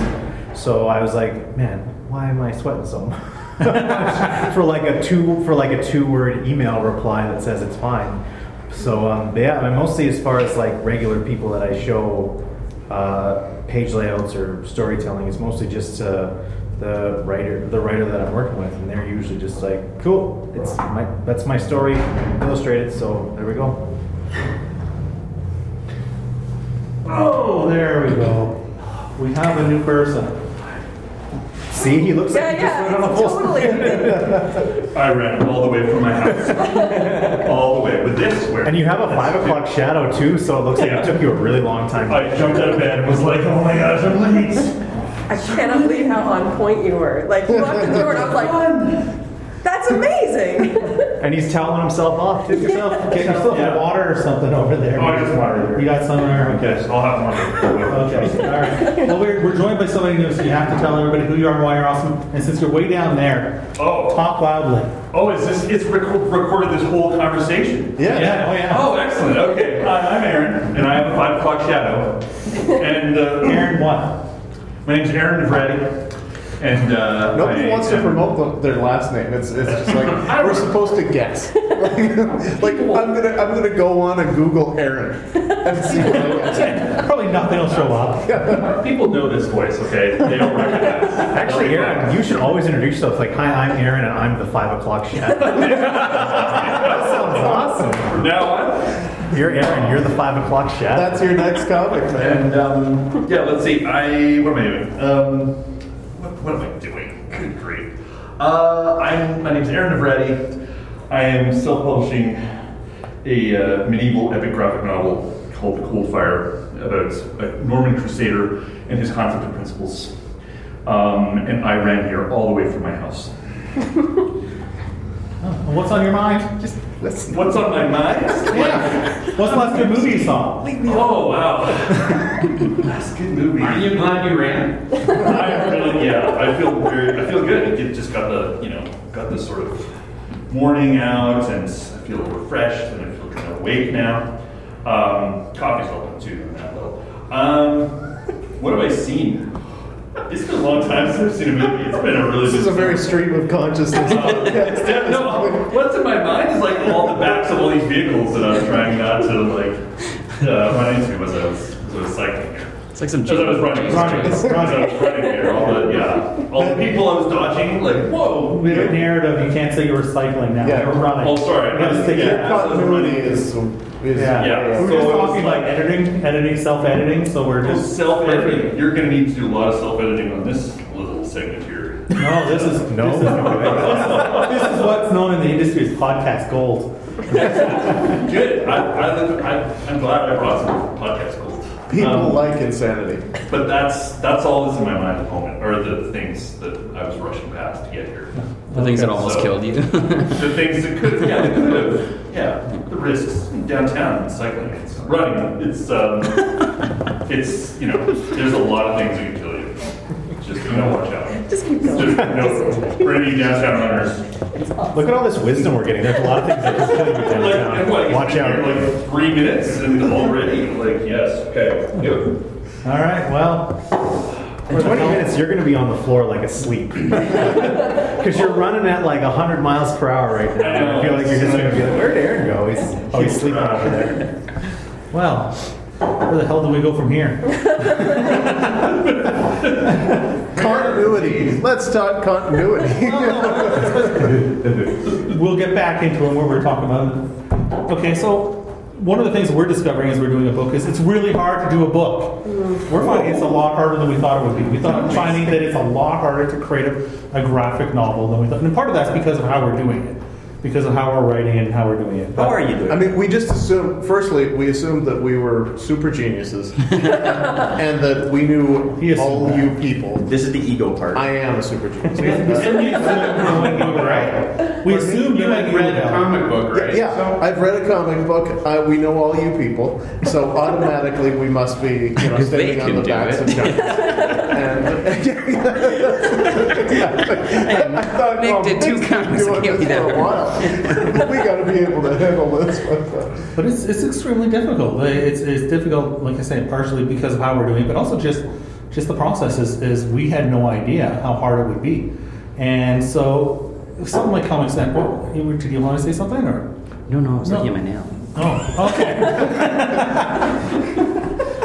So I was like man why am I sweating so much? For like a two for like a two word email reply that says it's fine. So um, yeah, I mean, mostly as far as like regular people that I show uh, page layouts or storytelling, it's mostly just uh, the writer the writer that I'm working with, and they're usually just like, cool, it's my that's my story illustrated. So there we go. Oh, there we go. We have a new person. See, he looks like he just went on a full totally. I ran all the way from my house. all the way with this. Where And you have a five o'clock shadow too, so it looks like Yeah. it took you a really long time. I jumped out of bed and was like, oh my gosh, I'm late. I cannot believe how on point you were. Like, you walked in the door and I was like, that's amazing. And he's toweling himself off. Get yourself, get yourself Yeah. a water or something over there. Oh, I just wanted You got somewhere? Okay, so I'll have one. Okay, all right. Well, we're, we're joined by somebody new, so you have to tell everybody who you are and why you're awesome. And since you're way down there, Oh, talk loudly. oh, is this? It's rec- recorded this whole conversation. Yeah, yeah. oh yeah. Oh, excellent. Okay, Hi, I'm Aaron, and I have a five o'clock shadow. And uh, Aaron, what? my name's Aaron Nevretti. And uh, Nobody I wants to promote the, their last name. It's, it's just like we're supposed to guess. like I'm gonna I'm gonna go on and Google Aaron and see what I get. Probably nothing will show up. People know this voice, okay? They don't recognize. Actually, Aaron, you should always introduce yourself like, "Hi, I'm Aaron, and I'm the five o'clock chef." that sounds awesome. From now on. You're Aaron. You're the five o'clock chef. That's your next comic, man. And um, yeah, let's see. I what am I doing? Um, what, what am I doing? Good grief. Uh, I'm my name's Aaron Navretti. I am self-publishing a uh, medieval epic graphic novel called The Cold Fire about a Norman Crusader and his conflict of principles. Um, and I ran here all the way from my house. And What's on your mind? Just Listen. What's on my mind? yeah. What's the last good movie you saw? Oh wow, that's a good movie. Aren't you glad you ran? I really, yeah, I feel very, I feel good. It just got the, you know, got this sort of morning out, and I feel refreshed, and I feel kind of awake now. Um, coffee's helping too on that level. Um, what have I seen? It's been a long time since I've seen a movie. It's been a really. This is a very stream of consciousness podcast. Yeah, no, what's in my mind is like all the backs of all these vehicles that I was trying not to like uh, run into as I was, as I was cycling. It's like some As I was running, Running, as I was running here, all the yeah, all the people I was dodging, like whoa. We have a narrative. You can't say you were cycling now. Yeah. You were running. Oh, sorry. You gotta stick Yeah. to continuity is, is Yeah. Yeah. We were So just talking like like- editing, editing, self-editing. So we're just Self-editing. You're going to need to do a lot of self-editing on this little segment here. No, this is No. This is, this is what's known in the industry as podcast gold. Good. I, I, I, I'm glad I brought some podcast gold. People Um, like insanity. But that's that's all that's in my mind at the moment, or the things that I was rushing past to get here. The things that almost So- killed you. the things that could, yeah, they could have, yeah, the risks downtown, cycling, it's running, it's, um, it's, you know, there's a lot of things that can kill you. Just, you know, watch out. Just keep going. Just, you know, for any downtown runners. Look at all this wisdom we're getting. There's a lot of things that can kill you Like, and what, Watch out. here like three minutes and already, like, yes, okay, good. All right. Well, In 20 minutes, you're going to be on the floor like asleep. Because you're running at like 100 miles per hour right now. I know. I feel like you're just going to be like, where'd Aaron go? He's, oh, he's sleeping over there. well, where the hell do we go from here? Continuity. Let's talk continuity. we'll get back into it where we're talking about. Okay, so one of the things we're discovering as we're doing a book is it's really hard to do a book. Mm-hmm. We're finding it's a lot harder than we thought it would be. We thought finding that it's a lot harder to create a, a graphic novel than we thought, and part of that's because of how we're doing it, because of how we're writing and how we're doing it. How are you doing? I mean, we just assumed, firstly, we assumed that we were super geniuses and that we knew all that. you people. This is the ego part. I am a super genius. We assume you assume you were right. We assume you You had had read a comic book, right? Yeah, I've read a comic book. Uh, we know all you people, so automatically we must be, you know, they standing on can the do backs it. of giants. and I thought, Nick well, did two Nick's been comics doing this gave me for a while. we got to be able to handle this. But, But it's, it's extremely difficult. It's, it's difficult, like I say, partially because of how we're doing it, but also just just the process is, is we had no idea how hard it would be. And so, if something like Comic Sans, what, you- did you want to say something? or? no, no, I was No. looking at my nail. Oh, okay.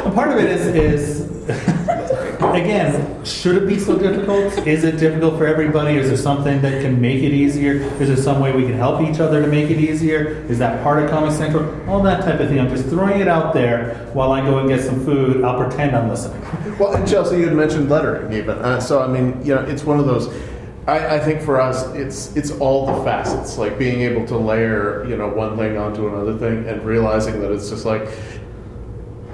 and part of it is, is again, should it be so difficult? Is it difficult for everybody? Is there something that can make it easier? Is there some way we can help each other to make it easier? Is that part of Comix Central? All that type of thing. I'm just throwing it out there while I go and get some food. I'll pretend I'm listening. well, and Chelsea, you had mentioned lettering even. Uh, so I mean, you know, it's one of those. I, I think for us, it's it's all the facets, like being able to layer, you know, one thing onto another thing, and realizing that it's just like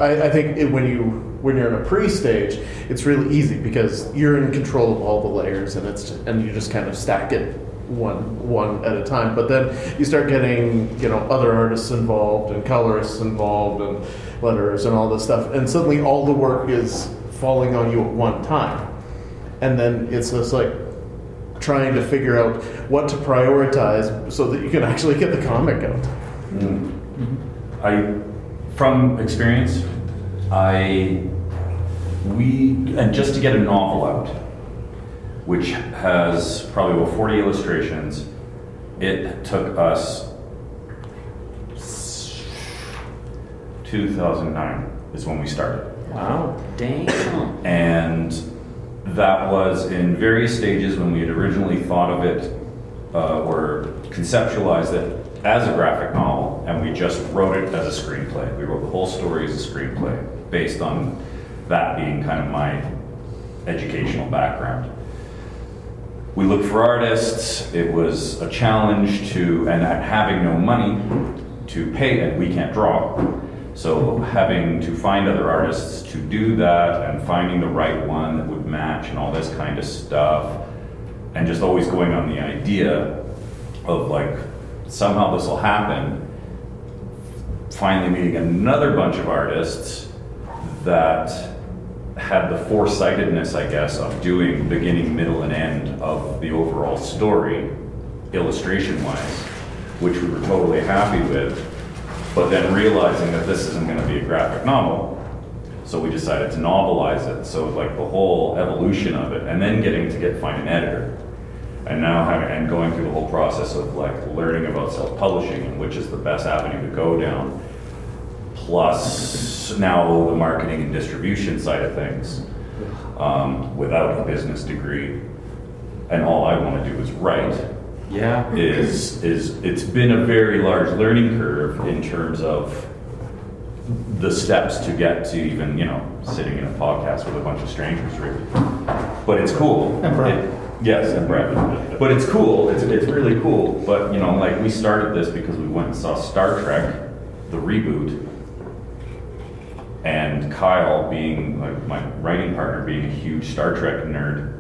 I, I think it, when you when you're in a pre-stage, it's really easy because you're in control of all the layers, and it's and you just kind of stack it one one at a time. But then you start getting you know other artists involved and colorists involved and letterers and all this stuff, and suddenly all the work is falling on you at one time, and then it's just like trying to figure out what to prioritize so that you can actually get the comic out. Mm-hmm. I, from experience, I, we, and just to get a novel out, which has probably about 40 illustrations. It took us 2009 is when we started. Wow. Damn. And that was in various stages when we had originally thought of it uh, or conceptualized it as a graphic novel, and we just wrote it as a screenplay. We wrote the whole story as a screenplay based on that being kind of my educational background. We looked for artists. It was a challenge to, and having no money to pay, and we can't draw. So having to find other artists to do that and finding the right one that would match and all this kind of stuff, and just always going on the idea of like somehow this will happen. Finally meeting another bunch of artists that had the foresightedness, I guess, of doing beginning, middle, and end of the overall story, illustration wise, which we were totally happy with. But then realizing that this isn't going to be a graphic novel, so we decided to novelize it. So like the whole evolution of it, and then getting to get find an editor, and now having and going through the whole process of like learning about self-publishing and which is the best avenue to go down. Plus now the marketing and distribution side of things, um, without a business degree, and all I want to do is write Yeah. is is it's been a very large learning curve in terms of the steps to get to even you know sitting in a podcast with a bunch of strangers really but it's cool And It- yes and Brett but it's cool it's, it's really cool but you know like we started this because we went and saw Star Trek the reboot and Kyle being like my writing partner being a huge Star Trek nerd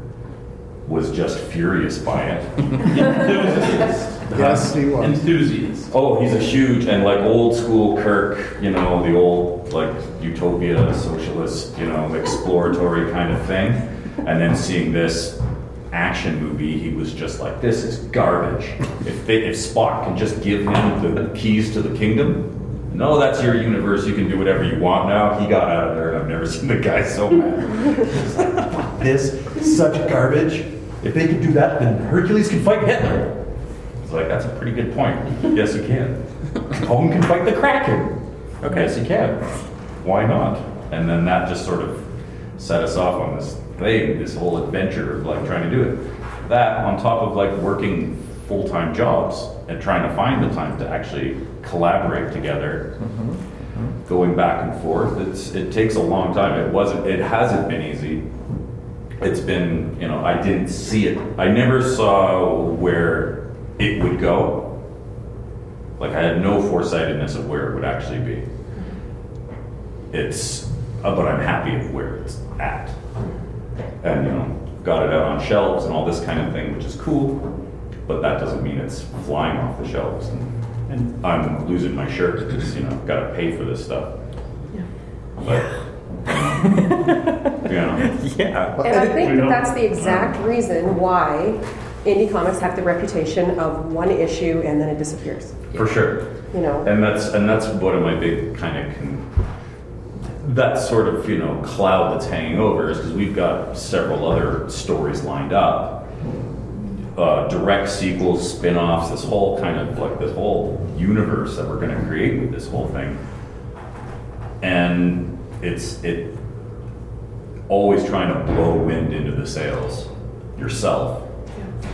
was just furious by it Enthusiast. Yes, he was. Enthusiast. Oh, he's a huge and like old school Kirk, you know, the old like utopia socialist, you know, exploratory kind of thing. And then seeing this action movie, he was just like, "This is garbage." If they, if Spock can just give him the keys to the kingdom, no, that's your universe. You can do whatever you want now. He got out of there, and I've never seen the guy so mad. This such garbage. If they could do that, then Hercules can fight Hitler. It's like that's a pretty good point. Yes, you can. Cohen can fight the Kraken. Okay, yes, you can. Why not? And then that just sort of set us off on this thing, this whole adventure of like trying to do it. That on top of like working full time jobs and trying to find the time to actually collaborate together, going back and forth. It's it takes a long time. It wasn't. It hasn't been easy. It's been you know I didn't see it. I never saw where it would go. Like I had no foresightedness of where it would actually be. It's, uh, but I'm happy of where it's at. And, you know, got it out on shelves and all this kind of thing, which is cool, but that doesn't mean it's flying off the shelves. And, and I'm losing my shirt because, you know, gotta pay for this stuff. Yeah. But, you know, Yeah. And I think that that's the exact reason why indie comics have the reputation of one issue and then it disappears. for sure. You know, And that's and that's one of my big kind of con- that sort of you know cloud that's hanging over is because we've got several other stories lined up, uh, direct sequels, spin-offs, this whole kind of like this whole universe that we're going to create with this whole thing, and it's it always trying to blow wind into the sails yourself.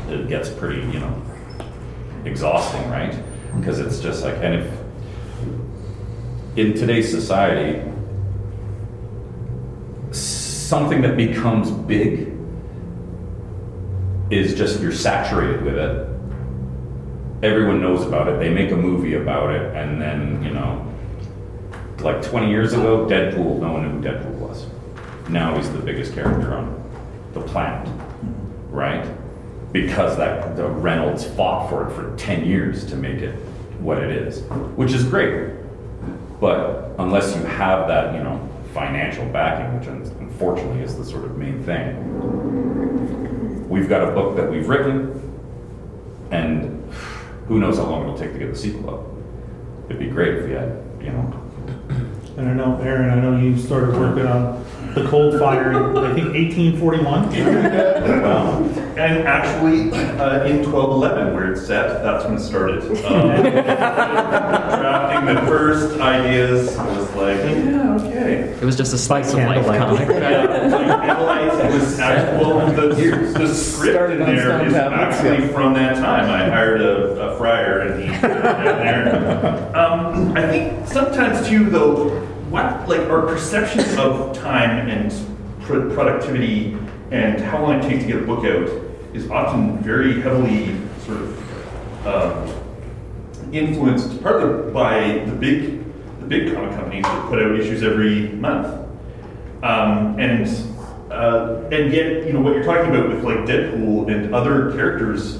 It gets pretty you know exhausting, right? Because it's just like, and if in today's society, something that becomes big is just you're saturated with it. Everyone knows about it. They make a movie about it, and then you know, like 20 years ago, Deadpool. No one knew who Deadpool was. Now he's the biggest character on the planet, right? Because that the Reynolds fought for it for 10 years to make it what it is, which is great. But unless you have that, you know, financial backing, which unfortunately is the sort of main thing, we've got a book that we've written, and who knows how long it'll take to get the sequel out. It'd be great if we had, you know, And I know, Aaron, I know you started working on the cold fire in, I think, 1841. Wow. And actually, uh, in 1211, where it's set, that's when it started. Um, drafting the first ideas, was like, yeah, okay. It was just a slice of life candlelight. comic. Yeah, it was actually, well, the, the script Started in on there stone is tablets, actually yeah. from that time. I hired a, a friar and he put it down there. Um, I think sometimes too, though, what like our perception of time and pro- productivity and how long it takes to get a book out is often very heavily sort of um, influenced partly by the big the big comic companies that put out issues every month. Um, and uh, and yet, you know, what you're talking about with like Deadpool and other characters,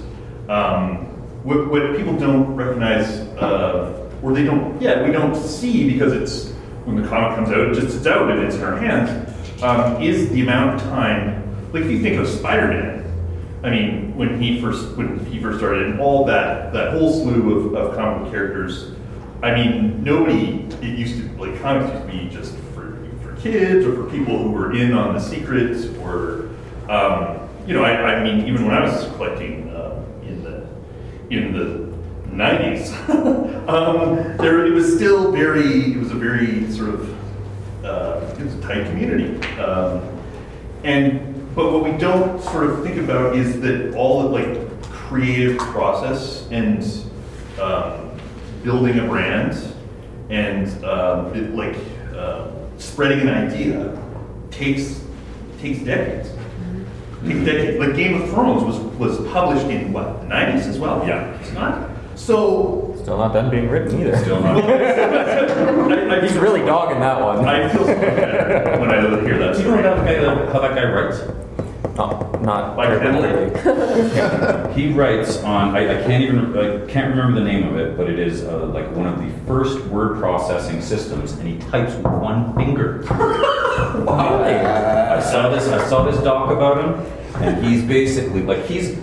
um, what, what people don't recognize, uh, or they don't, yeah, we don't see because it's when the comic comes out, it just it's out and it's in our hands, um, is the amount of time. Like if you think of Spider-Man, I mean, when he first when he first started, and all that that whole slew of, of comic characters. I mean, nobody. It used to like comics used to be just for for kids or for people who were in on the secrets, or um, you know, I, I mean, even when I was collecting uh, in the in the 90s, um, there it was still very. It was a very sort of uh, it was a tight community. Um, and but what we don't sort of think about is that all of like creative process and um, building a brand and um, it, like uh, spreading an idea takes takes decades. Takes decades. Like Game of Thrones was was published in what the nineties as well. Yeah. it's not. So Still not done being written either. Still not. I, I, He's really dogging that one. I feel so bad when I hear that. Do you know story. that guy, how that guy writes? Oh, not Like really. He writes on. I, I can't even. I can't remember the name of it, but it is uh, like one of the first word processing systems, and he types with one finger. I saw this. I saw this doc about him, and he's basically like he's.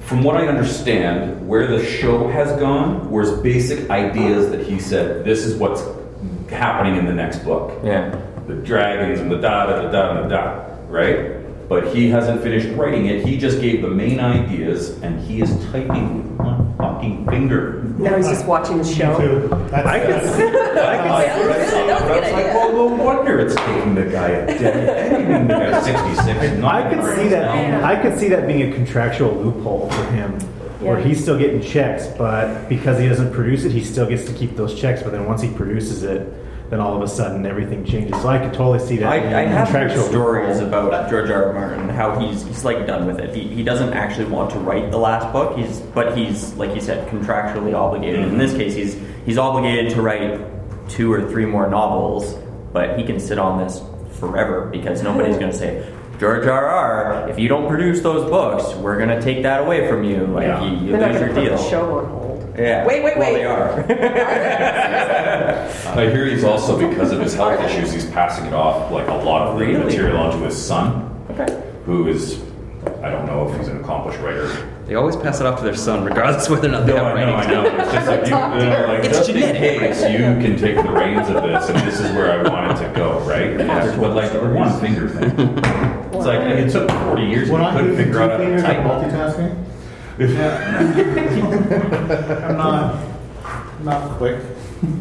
From what I understand, where the show has gone, was basic ideas that he said, this is what's happening in the next book. Yeah. the dragons and the da da da da da da, right? But he hasn't finished writing it. He just gave the main ideas, and he is typing with one fucking finger. Now he's just watching the show. Too. I could that's- see. I could see. That was a good It's like, well, no wonder it's taking the guy a decade. And the guy's sixty-six. I could see that. Being, I could see that being a contractual loophole for him, where he's still getting checks, but because he doesn't produce it, he still gets to keep those checks. But then once he produces it, then all of a sudden everything changes. So I could totally see that. I, being I a have heard contractual stories loophole. about George R. R. Martin, how he's he's like done with it. He, he doesn't actually want to write the last book. He's but he's like you said contractually obligated. In this case, he's he's obligated to write two or three more novels, but he can sit on this forever because nobody's going to say. George R. R. If you don't produce those books, we're gonna take that away from you. Like Yeah. you, you They're not lose going your to put deal. The show on hold. Yeah. Wait, wait, Well, wait. they are. I hear he's also because of his health issues, he's passing it off like a lot of Really? material onto his son, okay. who is. I don't know if he's an accomplished writer. They always pass it off to their son, regardless whether or not they are. No, have I know, I know. It's just like, you, you know, like It's just in genetic. case you can take the reins of this, and this is where I want it to go, right? Yeah. But like the one finger thing, it's like it took forty years When and I you couldn't figure out how to fingers, type. multitasking. I'm not, not quick.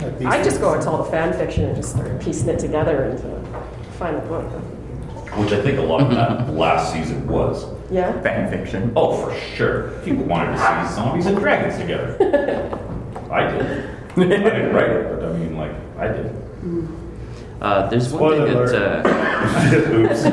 at these I just things. go into all the fan fiction and just start piecing it together into a final book. Which I think a lot of that last season was. Yeah? Fan fiction. Oh, for sure. People wanted to see zombies and dragons together. I did. I didn't write it, but I mean, like, I did. Uh, there's one Spoiler thing that uh, Oops.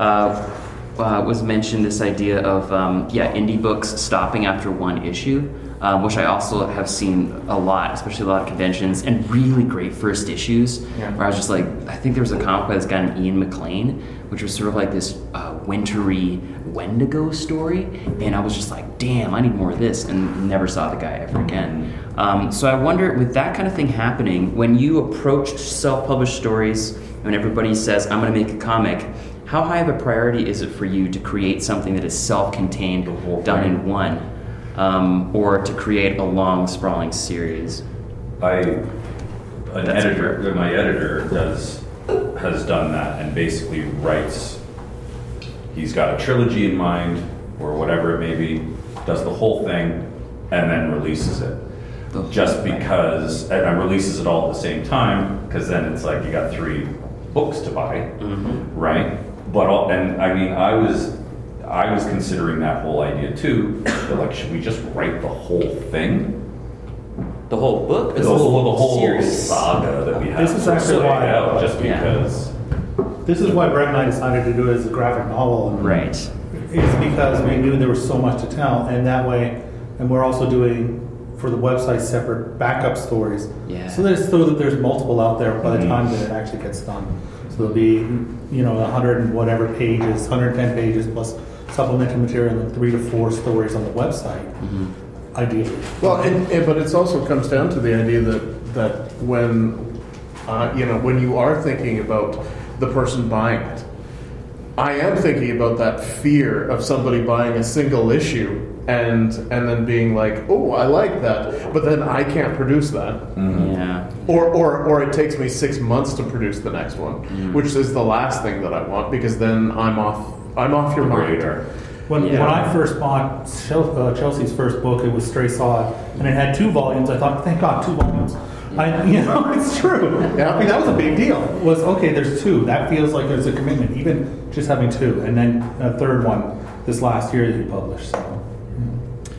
uh, uh, was mentioned this idea of um, yeah indie books stopping after one issue, um, which I also have seen a lot, especially a lot of conventions and really great first issues. Yeah. Where I was just like, I think there was a comic by this guy named Ian McLean, which was sort of like this uh, wintry Wendigo story, and I was just like, damn, I need more of this, and never saw the guy ever again. Um, so I wonder, with that kind of thing happening, when you approach self-published stories, when everybody says, I'm going to make a comic, how high of a priority is it for you to create something that is self-contained, done in one, um, or to create a long, sprawling series? I, an That's editor, my editor does has done that and basically writes. He's got a trilogy in mind, or whatever it may be, does the whole thing, and then releases it. Just because, and and releases it all at the same time, because then it's like you got three books to buy Mm-hmm. right? But all, and I mean, I was, I was considering that whole idea too. But like, should we just write the whole thing? The whole book? The It's whole, the whole series. saga that we have. This is actually why- out, just Yeah. because. This is why Brett and I decided to do it as a graphic novel. And Right. Is because we knew there was so much to tell, and that way, and we're also doing for the website separate backup stories. Yeah. So that it's so that there's multiple out there by the Mhm. time that it actually gets done. There'll be, you know, 100 and whatever pages, 110 pages plus supplemental material and three to four stories on the website. Ideally. Well, and, and, but it also comes down to the idea that that when uh, you know when you are thinking about the person buying it, I am thinking about that fear of somebody buying a single issue and and then being like, oh, I like that, but then I can't produce that. Yeah. Or, or, or it takes me six months to produce the next one, which is the last thing that I want because then I'm off. I'm off your mind. Radar. When, Yeah. when I first bought Chel- uh, Chelsea's first book, it was Stray Saw, and it had two volumes. I thought, thank God, two volumes. I, you know, it's true. Yeah. I mean, that was a big deal. Was okay. There's two. That feels like there's a commitment, even just having two, and then a third one this last year that you published. So.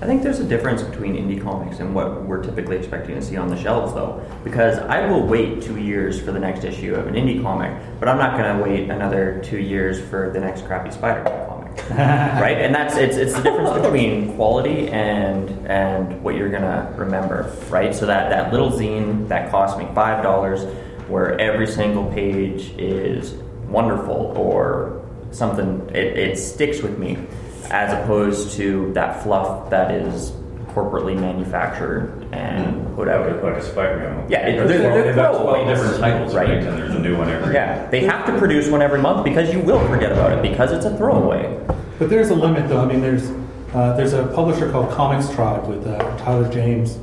I think there's a difference between indie comics and what we're typically expecting to see on the shelves, though. Because I will wait two years for the next issue of an indie comic, but I'm not going to wait another two years for the next crappy Spider-Man comic, right? And that's it's it's the difference between quality and and what you're going to remember, right? So that that little zine that cost me five dollars, where every single page is wonderful or something, it, it sticks with me as opposed to that fluff that is corporately manufactured and put out. Like, like a Spider-Man. Yeah, it- they're- 12 they're they've got 12 different titles, right? right? And there's a new one every. Yeah, they have to produce one every month because you will forget about it because it's a throwaway. But there's a limit, though. I mean, there's uh, there's a publisher called ComixTribe with uh, Tyler James,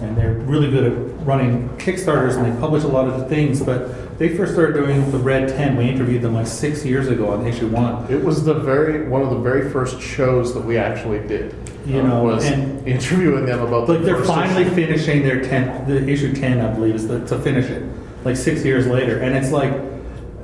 and they're really good at running Kickstarters, and they publish a lot of things. But they first started doing the Red Ten. We interviewed them like six years ago on issue one. It was the very one of the very first shows that we actually did. You um, know, was and- interviewing them about Like the they're finally issue. finishing their ten, the issue ten, I believe, is the, to finish it. Like six years later, and it's like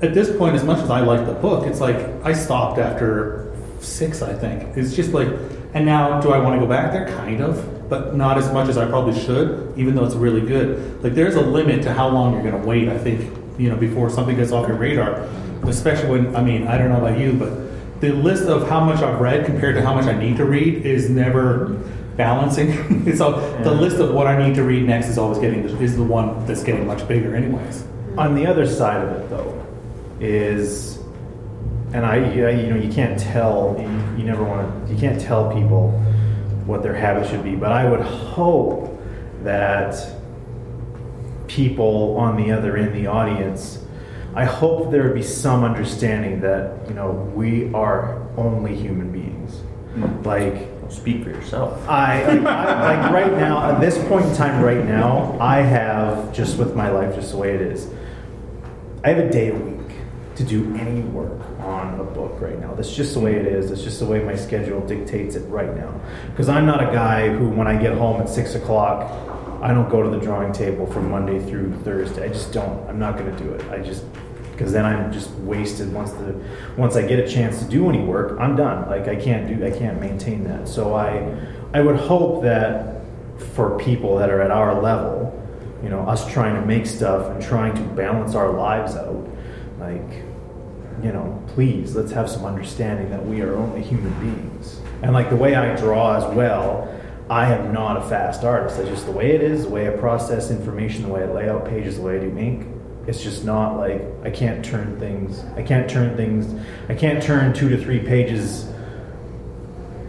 at this point, as much as I like the book, it's like I stopped after six. I think it's just like, and now do I want to go back there? Kind of, but not as much as I probably should. Even though it's really good, like there's a limit to how long you're going to wait. I think you know before something gets off your radar, especially when I mean I don't know about you, but the list of how much I've read compared to how much I need to read is never balancing. so the list of what I need to read next is always getting is the one that's getting much bigger, anyways. On the other side of it, though, is, and I, you know, you can't tell, you, you never want to, you can't tell people what their habits should be. But I would hope that people on the other end, the audience, I hope there would be some understanding that you know we are only human beings. Like Speak for yourself. I, like, I like right now at this point in time right now I have just with my life just the way it is I have a day a week to do any work on a book right now. That's just the way it is. That's just the way my schedule dictates it right now. Because I'm not a guy who when I get home at six o'clock I don't go to the drawing table from Monday through Thursday. I just don't. I'm not going to do it. I just because then I'm just wasted once the once I get a chance to do any work, I'm done. Like I can't do I can't maintain that. So I I would hope that for people that are at our level, you know, us trying to make stuff and trying to balance our lives out, like you know, please let's have some understanding that we are only human beings. And like the way I draw as well, I am not a fast artist. That's just the way it is, the way I process information, the way I lay out pages, the way I do ink it's just not like I can't turn things. I can't turn things. I can't turn two to three pages,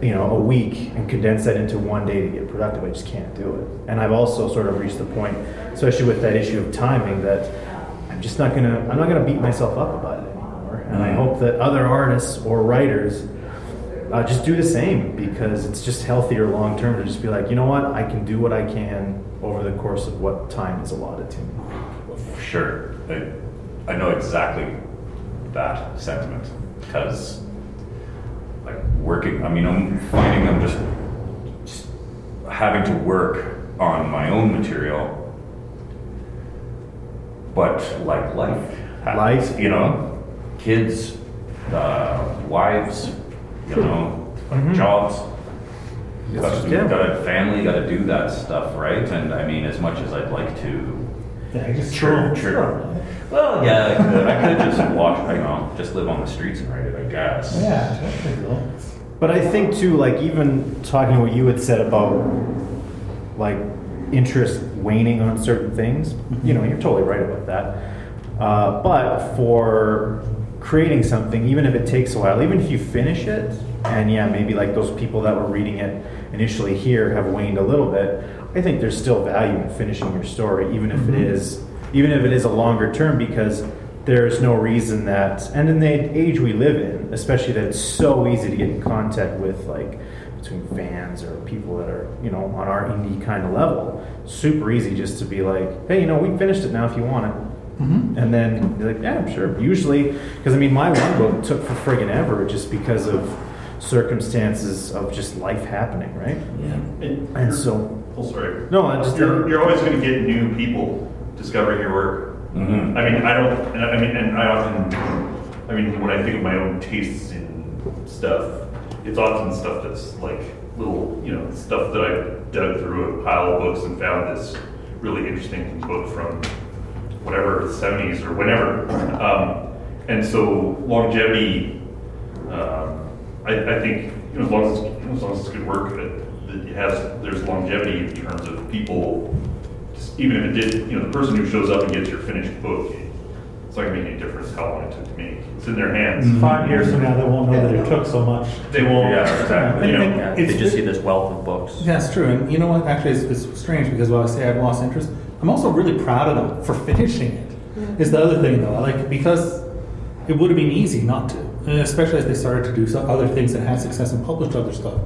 you know, a week and condense that into one day to get productive. I just can't do it. And I've also sort of reached the point, especially with that issue of timing, that I'm just not gonna. I'm not gonna beat myself up about it. And I hope that other artists or writers. Uh, just do the same because it's just healthier long term to just be like, you know what, I can do what I can over the course of what time is allotted to me. Sure. I, I know exactly that sentiment because like working. I mean, I'm finding I'm just, just having to work on my own material, but like life, Life. you know, kids, uh, wives, you know, Mhm. jobs. You It's gotta, just- do, yeah. gotta family, gotta do that stuff, right? And I mean, as much as I'd like to Yeah, just Sure, sure, sure. Well, yeah, I could, I could just watch, you know, just live on the streets and write it, I guess. Yeah, there you go. But I think too, like even talking what you had said about like interest waning on certain things, you know, you're totally right about that. Uh, but for creating something, even if it takes a while, even if you finish it, and yeah, maybe like those people that were reading it initially here have waned a little bit, I think there's still value in finishing your story, even if it mm-hmm. is, even if it is a longer term, because there's no reason that, and in the age we live in, especially that it's so easy to get in contact with like between fans or people that are you know on our indie kind of level, super easy just to be like, hey, you know, we finished it now if you want it. Mhm. And then you're like, yeah, I'm sure. Usually, because I mean, my one book took for friggin' ever just because of circumstances of just life happening, right? Yeah. And, And so, oh, sorry. no, I just You're, you're always going to get new people discovering your work. Mhm. I mean, I don't. and I mean, and I often. I mean, when I think of my own tastes in stuff, it's often stuff that's like little, you know, stuff that I dug through a pile of books and found this really interesting book from whatever the 70s or whenever. Um, and so longevity, um, I, I think you know, as long as it's, you know, as long as it's good work, that, that it has there's longevity in terms of people. Just, even if it did, you know, the person who shows up and gets your finished book, it's not gonna make any difference how long it took to make. It's in their hands. Five years from now, they won't know that it took so much. They won't. Yeah, exactly. You know, And- Yeah, It's- they just see this wealth of books. Yeah that's true, and you know what? Actually, it's, it's strange because while I say I've lost interest, I'm also really proud of them for finishing it. Is the other thing though? Like because it would have been easy not to, and especially as they started to do some other things that had success and published other stuff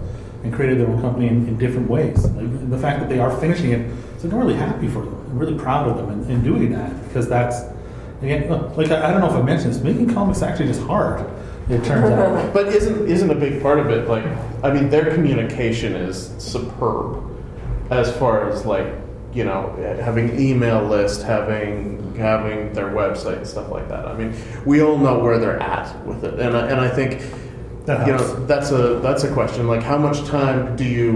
and created their own company in, in different ways. Like the fact that they are finishing it, so I'm really happy for them. I'm really proud of them in, in doing that because that's again, like I, I don't know if I mentioned this, making comics actually just hard. It turns out. But isn't isn't a big part of it like I mean their communication is superb as far as like you know having email list having having their website and stuff like that. I mean we all know where they're at with it and I, and I think That you helps. know that's a that's a question like how much time do you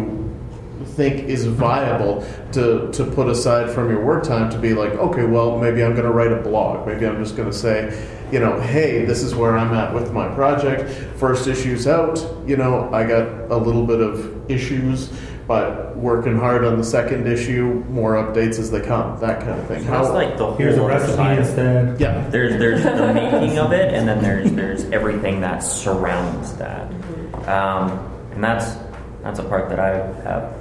think is viable to, to put aside from your work time to be like, okay, well, maybe I'm going to write a blog. Maybe I'm just going to say, you know, hey, this is where I'm at with my project. First issue's out. You know, I got a little bit of issues, but working hard on the second issue, more updates as they come, that kind of thing. So that's like the whole Here's a recipe side instead. yeah. There's there's the making of it, and then there's there's everything that surrounds that, um, and that's that's a part that I have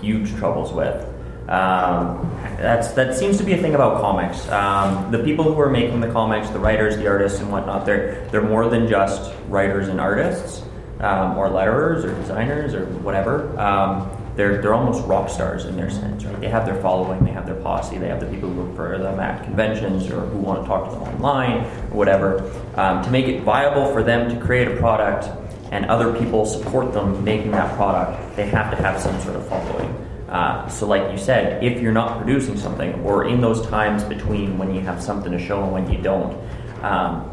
huge troubles with. Um, that's that seems to be a thing about comics. Um, the people who are making the comics, the writers, the artists, and whatnot, they're they're more than just writers and artists, um, or letterers, or designers, or whatever. Um, they're they're almost rock stars in their sense, right? They have their following, they have their posse, they have the people who look for them at conventions or who want to talk to them online or whatever. Um, to make it viable for them to create a product and other people support them making that product, they have to have some sort of following. Uh, so, like you said, if you're not producing something, or in those times between when you have something to show and when you don't, um,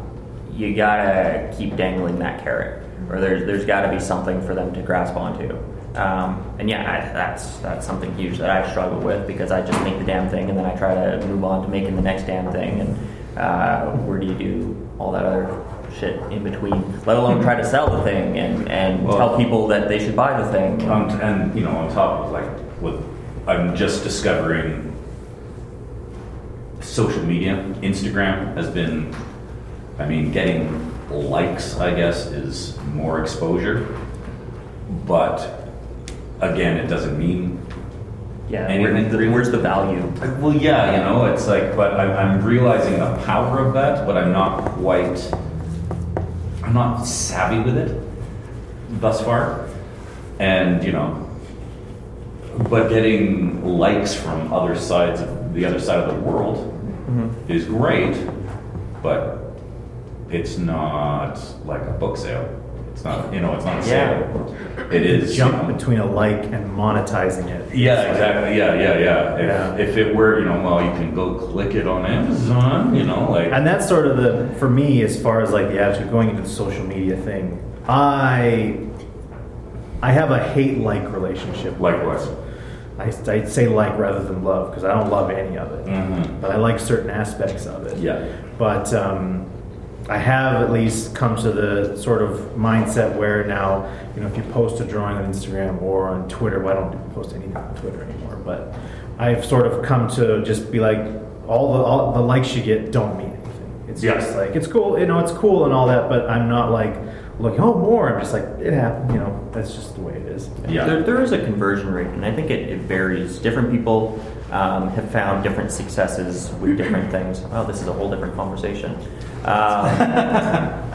you gotta keep dangling that carrot, or there's there's got to be something for them to grasp onto. Um, and yeah, I, that's that's something huge that I struggle with because I just make the damn thing and then I try to move on to making the next damn thing. And uh, where do you do all that other shit in between? Let alone try to sell the thing and and Well- tell people that they should buy the thing. Um, and you know, on top of like, with I'm just discovering social media. Instagram has been, I mean, getting likes. I guess is more exposure, but again, it doesn't mean yeah, anything where, where's the value? Well, yeah, you know, it's like, but I'm, I'm realizing the power of that, but I'm not quite, I'm not savvy with it thus far. And, you know, but getting likes from other sides of the other side of the world mm-hmm. is great. but it's not like a book sale. It's not, you know, it's not a Yeah. sale. It is. jump you know, between a like and monetizing it. Yeah, exactly. Yeah, yeah, yeah. If, Yeah. if it were, you know, well, you can go click it on Amazon, you know, like. And that's sort of the for me as far as like the attitude going into the social media thing. I I have a hate like relationship. Likewise. I, I'd say like rather than love because I don't love any of it, Mhm. but I like certain aspects of it. Yeah. But um, I have at least come to the sort of mindset where now, you know, if you post a drawing on Instagram or on Twitter, well, I don't post anything on Twitter anymore, but I've sort of come to just be like, all the all the likes you get don't mean anything. It's Yeah. just like it's cool, you know, it's cool and all that, but I'm not like looking, oh, more. I'm just like, it happened, you know. That's just the way it is. Yeah. There, there is a conversion rate, and I think it, it varies. Different people um, have found different successes with different things. Oh, this is a whole different conversation. Um,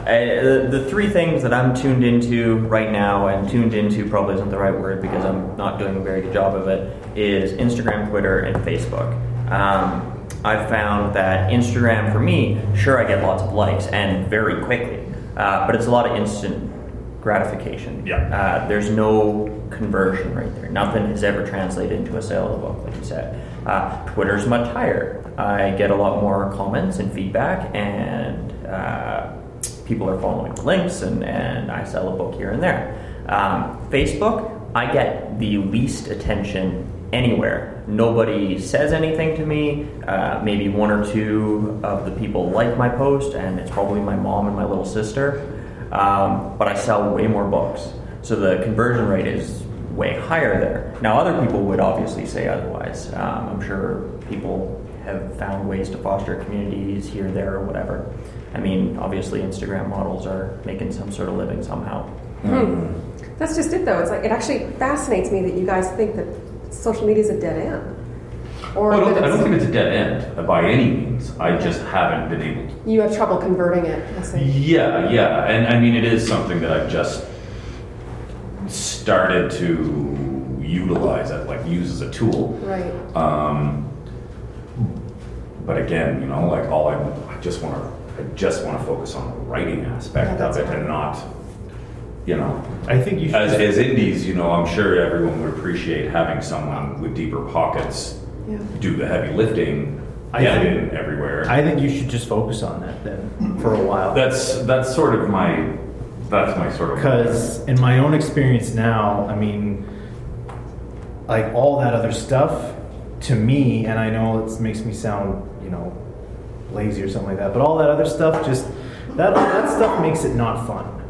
I- the, the three things that I'm tuned into right now, and tuned into probably isn't the right word because I'm not doing a very good job of it, is Instagram, Twitter, and Facebook. Um, I've found that Instagram, for me, sure, I get lots of likes and very quickly, uh, but it's a lot of instant gratification. Yeah. Uh, there's no conversion right there. Nothing has ever translated into a sale of a book, like you said. Uh, Twitter's much higher. I get a lot more comments and feedback, and uh, people are following the links, and, and I sell a book here and there. Um, Facebook, I get the least attention anywhere. Nobody says anything to me. Uh, maybe one or two of the people like my post, and it's probably my mom and my little sister. Um, but I sell way more books, so the conversion rate is way higher there. Now, other people would obviously say otherwise. Um, I'm sure people have found ways to foster communities here, there, or whatever. I mean, obviously, Instagram models are making some sort of living somehow. Hmm. That's just it, though. It's like it actually fascinates me that you guys think that social media is a dead end, or Well, I, don't, I don't think it's a dead end by any means. I just haven't been able to. you have trouble converting it. Yeah, yeah. And I mean, it is something that I've just started to utilize, it, like use as a tool. Right. Um, but again, you know, like all I, I just want to, I just want to focus on the writing aspect Yeah, of that's it right. and not, you know, I think you should. as, as indies, you know, I'm sure everyone would appreciate having someone with deeper pockets Yeah. do the heavy lifting, I get think- in everywhere. I think you should just focus on that then for a while. that's that's sort of my, that's my sort of. Because in my own experience now, I mean, like all that other stuff, to me, and I know it makes me sound, you know, lazy or something like that, but all that other stuff just that that stuff makes it not fun.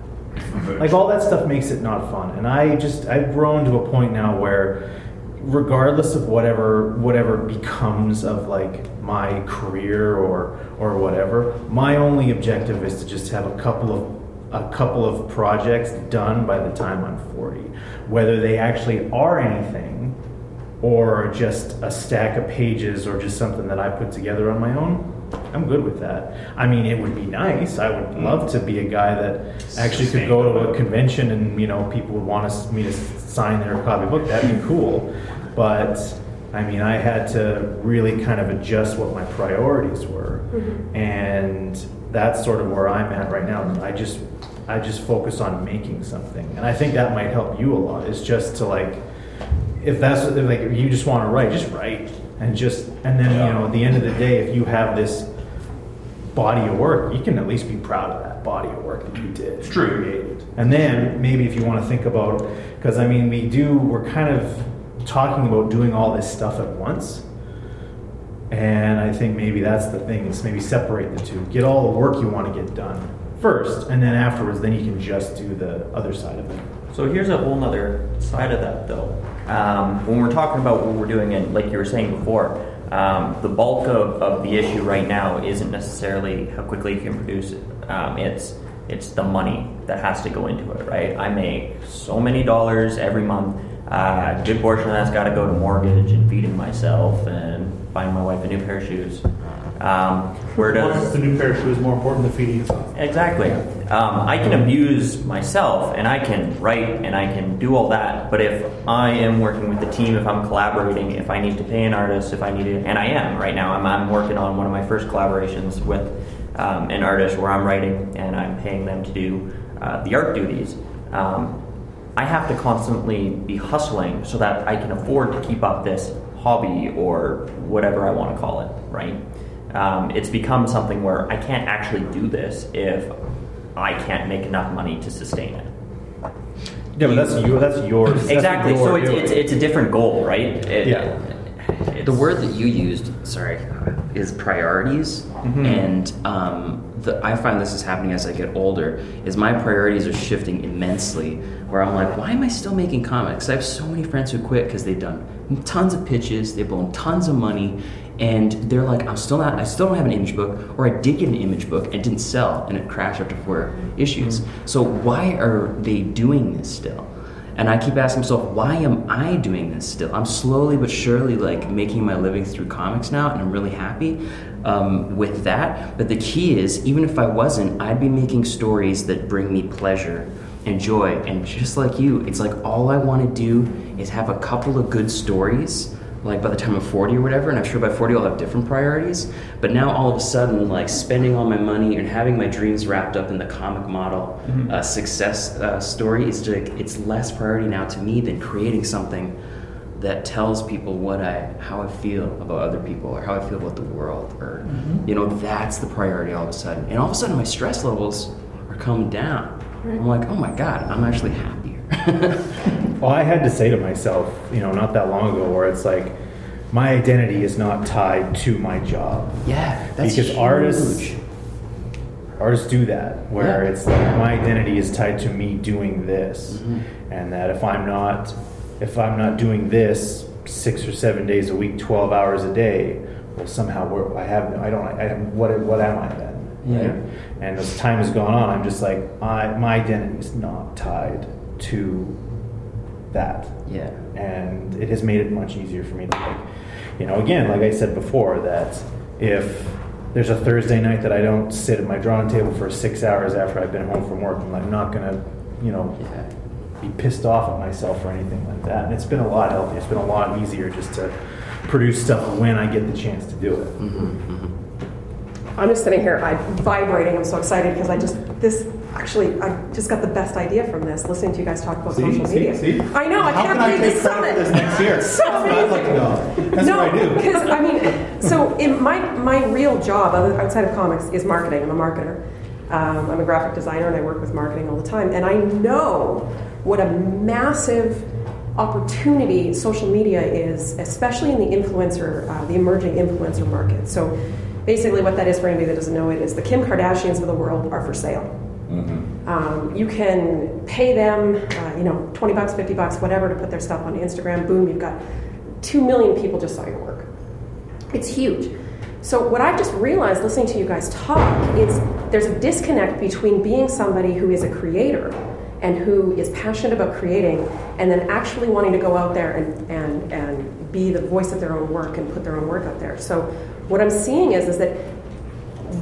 Like all that stuff makes it not fun, and I just I've grown to a point now where, regardless of whatever whatever becomes of like my career or or whatever, my only objective is to just have a couple of a couple of projects done by the time I'm 40. Whether they actually are anything or just a stack of pages or just something that I put together on my own, I'm good with that. I mean, it would be nice. I would love to be a guy that actually could go to a convention and, you know, people would want us, me to sign their copy book. That'd be cool. But I mean, I had to really kind of adjust what my priorities were. Mm-hmm. And that's sort of where I'm at right now. I just I just focus on making something. And I think that might help you a lot. Is just to like if that's if like if you just want to write, just write, and just and then you know at the end of the day, if you have this body of work, you can at least be proud of that body of work that you did. It's true. Created. And then maybe if you want to think about, because I mean, we do, we're kind of talking about doing all this stuff at once. And I think maybe that's the thing is maybe separate the two. Get all the work you want to get done first, and then afterwards, then you can just do the other side of it. So here's a whole nother side of that, though. Um, when we're talking about what we're doing, and like you were saying before, um, the bulk of, of the issue right now isn't necessarily how quickly you can produce it. Um, it's it's the money that has to go into it, right? I make so many dollars every month. Uh, a good portion of that's got to go to mortgage and feeding myself and buying my wife a new pair of shoes. Um, where does the new pair of shoes more important than feeding yourself? Exactly. Um, I can abuse myself and I can write and I can do all that. But if I am working with the team, if I'm collaborating, if I need to pay an artist, if I need to, and I am right now, I'm, I'm working on one of my first collaborations with um, an artist where I'm writing and I'm paying them to do uh, the art duties. Um, I have to constantly be hustling so that I can afford to keep up this hobby or whatever I want to call it, right? Um, it's become something where I can't actually do this if I can't make enough money to sustain it. Yeah, but that's your that's yours. That's Exactly. what So it's, doing. it's, it's a different goal, right? It- Yeah. it's- The word that you used, sorry, is priorities, Mm-hmm. and um, the, I find this is happening as I get older. Is my priorities are shifting immensely. Where I'm like, why am I still making comics? I have so many friends who quit because they've done tons of pitches, they've blown tons of money, and they're like, I'm still not, I still don't have an image book, or I did get an image book and didn't sell, and it crashed after four issues. So why are they doing this still? And I keep asking myself, why am I doing this still? I'm slowly but surely like making my living through comics now, and I'm really happy um, with that. But the key is, even if I wasn't, I'd be making stories that bring me pleasure and joy. And just like you, it's like all I want to do is have a couple of good stories. Like by the time I'm 40 or whatever, and I'm sure by 40 I'll have different priorities. But now all of a sudden, like spending all my money and having my dreams wrapped up in the comic model uh, success uh, story is like it's less priority now to me than creating something that tells people what I how I feel about other people or how I feel about the world or you know that's the priority all of a sudden. And all of a sudden my stress levels are coming down. I'm like oh my god I'm actually happier Well, I had to say to myself, you know, not that long ago, where it's like, my identity is not tied to my job. yeah that's because huge. artists artists do that where Yeah. it's like my identity is tied to me doing this Mm-hmm. and that if i'm not if i'm not doing this six or seven days a week 12 hours a day well somehow we're, i have i don't i have what what am i then Yeah. and as time has gone on i'm just like I, my identity is not tied to that. Yeah. And it has made it much easier for me to like you know again like i said before that if there's a thursday night that i don't sit at my drawing table for six hours after i've been home from work i'm like not gonna you know yeah. be pissed off at myself or anything like that. And it's been a lot healthier. It's been a lot easier just to produce stuff when i get the chance to do it. Mm-hmm, mm-hmm. I'm just sitting here, I'm vibrating. I'm so excited because I just this actually I just got the best idea from this. Listening to you guys talk about See, social see, media. see? I know. I How can't believe for summit. this next year? So I'd like to know. That's no, what I do. because I mean, so in my my real job outside of comics is marketing. I'm a marketer. Um, I'm a graphic designer and I work with marketing all the time. And I know what a massive opportunity social media is, especially in the influencer, uh, the emerging influencer market. So basically, what that is for anybody that doesn't know it is the Kim Kardashians of the world are for sale. Um, you can pay them, uh, you know, 20 bucks, 50 bucks, whatever, to put their stuff on Instagram. Boom, you've got 2 million people just saw your work. It's huge. So, what I've just realized listening to you guys talk is there's a disconnect between being somebody who is a creator and who is passionate about creating and then actually wanting to go out there and, and, and be the voice of their own work and put their own work out there. So, what I'm seeing is, is that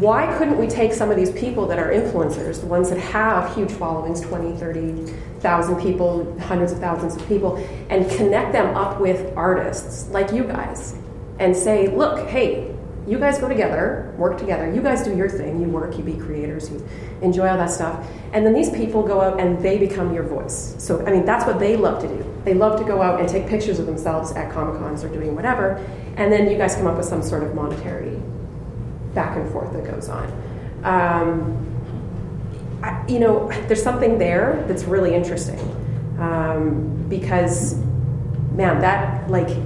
why couldn't we take some of these people that are influencers, the ones that have huge followings 20, 30,000 people, hundreds of thousands of people, and connect them up with artists like you guys and say, look, hey, you guys go together, work together, you guys do your thing, you work, you be creators, you enjoy all that stuff, and then these people go out and they become your voice. So, I mean, that's what they love to do. They love to go out and take pictures of themselves at Comic Cons or doing whatever, and then you guys come up with some sort of monetary back and forth that goes on. Um, I, you know, there's something there that's really interesting um, because, man, that like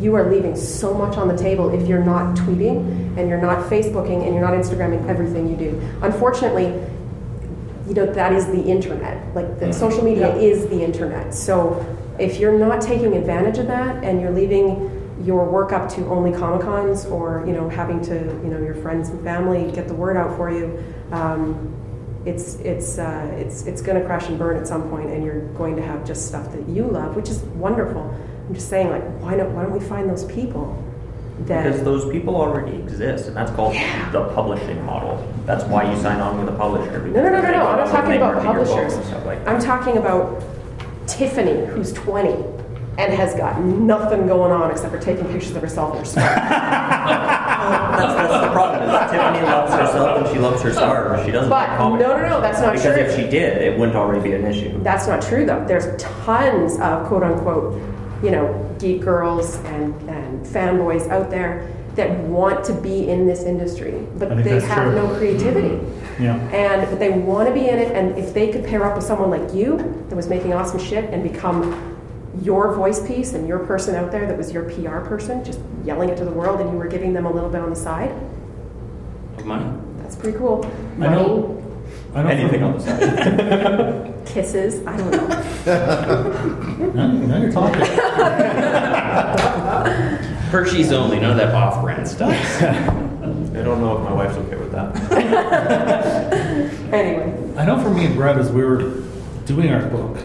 you are leaving so much on the table if you're not tweeting and you're not Facebooking and you're not Instagramming everything you do. Unfortunately, you know that is the internet. Like the social media is the internet. So if you're not taking advantage of that and you're leaving your work up to only comic cons or you know having to you know your friends and family get the word out for you um, it's it's uh, it's it's going to crash and burn at some point and you're going to have just stuff that you love which is wonderful i'm just saying like why don't why don't we find those people that Because those people already exist, and that's called the publishing model. That's why you sign on with a publisher. No, no, no, no, no. I'm not talking about market your books publishers. like. I'm talking about Tiffany, who's 20 and has got nothing going on except for taking pictures of herself in her scarf. That's, that's the problem. Is Tiffany loves herself and she loves her stars. She doesn't. But like comics. no, no, no, that's not because true. Because if she did, it wouldn't already be an issue. That's not true, though. There's tons of quote unquote, you know, geek girls and, and fanboys out there that want to be in this industry, but they have true. no creativity. Yeah. And but they want to be in it, and if they could pair up with someone like you that was making awesome shit and become your voice piece and your person out there that was your PR person, just yelling it to the world, and you were giving them a little bit on the side, Money. that's pretty cool. I know- I know Anything on the side. Kisses, I don't know. Now, now you're talking. Hershey's only, none of that off-brand stuff. I don't know if my wife's okay with that. Anyway, I know for me and Brett, as we were doing our book,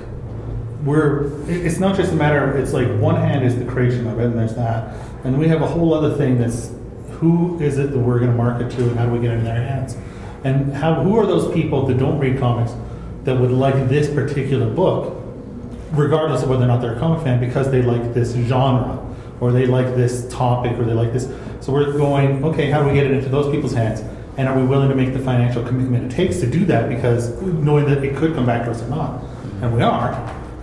we're it's not just a matter of it's like one hand is the creation of it, and there's that, and we have a whole other thing that's who is it that we're going to market to, and how do we get it in their hands, and how who are those people that don't read comics that would like this particular book, regardless of whether or not they're a comic fan, because they like this genre, or they like this topic, or they like this. So we're going, okay, how do we get it into those people's hands? And are we willing to make the financial commitment it takes to do that? Because knowing that it could come back to us or not, and we are.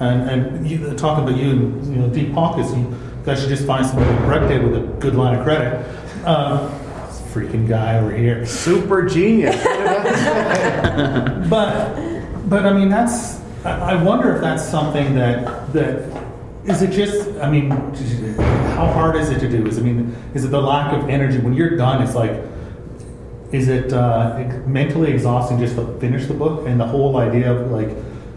And and you, talking about you and you know deep pockets, you guys should just find somebody Brett did with a good line of credit. Um, freaking guy over here. Super genius. But but I mean that's I I wonder if that's something that that is it just I mean how hard is it to do? Is I mean is it the lack of energy when you're done? It's like is it uh, mentally exhausting just to finish the book and the whole idea of like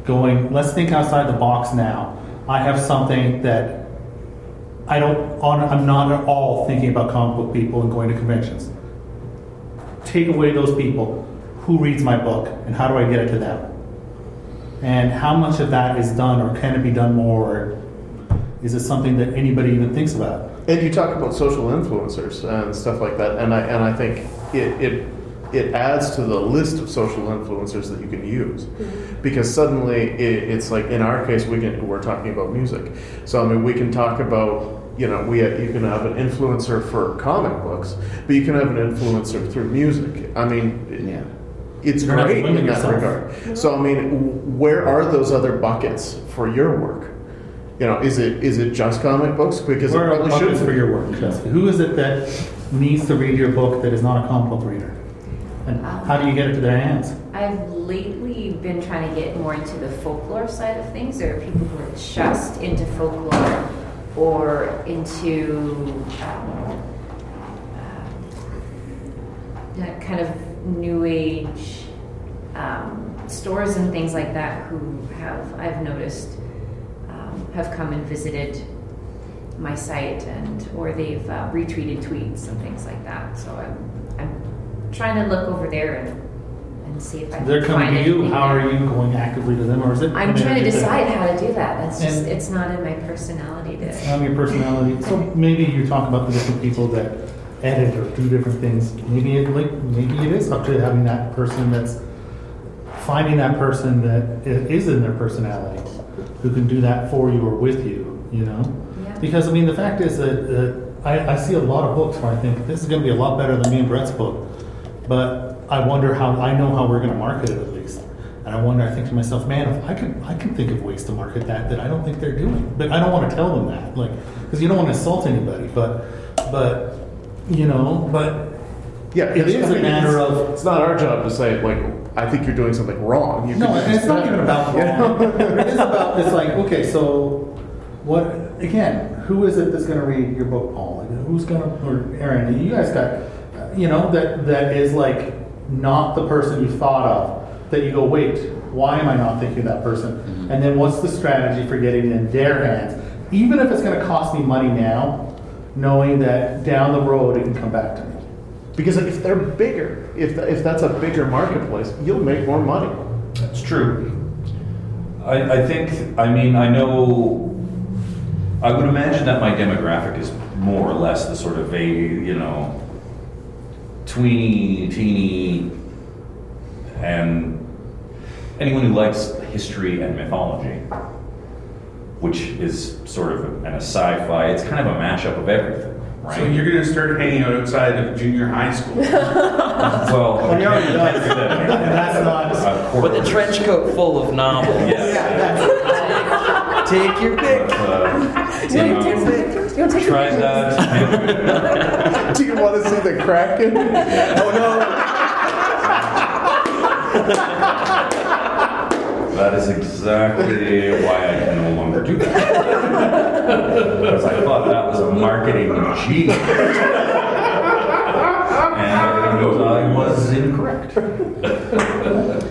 going let's think outside the box now. I have something that i don't i'm not at all thinking about comic book people and going to conventions. Take away those people. Who reads my book and how do i get it to them? And how much of that is done or can it be done more? Or is it something that anybody even thinks about? And you talk about social influencers and stuff like that, and I and I think it it, it adds to the list of social influencers that you can use, mm-hmm. because suddenly it, it's like in our case we can we're talking about music, so I mean we can talk about you know we you can have an influencer for comic books, but you can have an influencer through music. I mean. Yeah. It's You're great in that yourself. regard. Mm-hmm. So I mean, where are those other buckets for your work? You know, is it is it just comic books? Because Where it are probably buckets should for your work Jessica? who is it that needs to read your book that is not a comic book reader and how do you get it to their hands I've lately been trying to get more into the folklore side of things. There are people who are just into folklore or into um, uh, that kind of new age um, stores and things like that who have, I've noticed, um, have come and visited my site and or they've uh, retweeted tweets and things like that. So I'm trying to look over there and and see if I can they're coming find to you anything how are you going actively to them or is it I'm trying to at you decide how to do that. That's just And- it's not in my personality to. It's not your personality. So maybe you talk about the different people that edit or do different things. Maybe it like maybe it is up to having that person that's finding that person that i- is in their personality who can do that for you or with you. You know, Yeah. because I mean the fact is that uh, I, I see a lot of books where I think this is going to be a lot better than me and Brett's book, but I wonder how I know how we're going to market it at least. And I wonder, I think to myself, man, if I can, I can think of ways to market that that I don't think they're doing. But I don't want to tell them that, like, because you don't want to insult anybody. But, but, you know, but Yeah, it's- is I a matter it's- of It's not our job to say like I think you're doing something wrong. You no, and it's not even about wrong. it is about it's like okay, so what again? Who is it that's going to read your book, Paul? Who's going to or Aaron? You guys got you know that that is like not the person you thought of. That you go, wait, why am I not thinking of that person? Mm-hmm. And then what's the strategy for getting it in their hands? Even if it's going to cost me money now, knowing that down the road it can come back to me. Because if they're bigger, if if that's a bigger marketplace, you'll make more money. That's true. I, I think, I mean, I know I would imagine that my demographic is more or less the sort of a, you know, tweeny, teeny, and anyone who likes history and mythology, which is sort of an a sci-fi. It's kind of a mashup of everything, right? So you're gonna start hanging out outside of junior high school. well, Well, he already does. And that's not. uh, With a trench coat full of novels. Take your pick. uh, You you want to know, take you want to take try your that. Do you want to see the Kraken? oh no. That is exactly why I can no longer do that. Because I thought that was a marketing genius. And I was incorrect.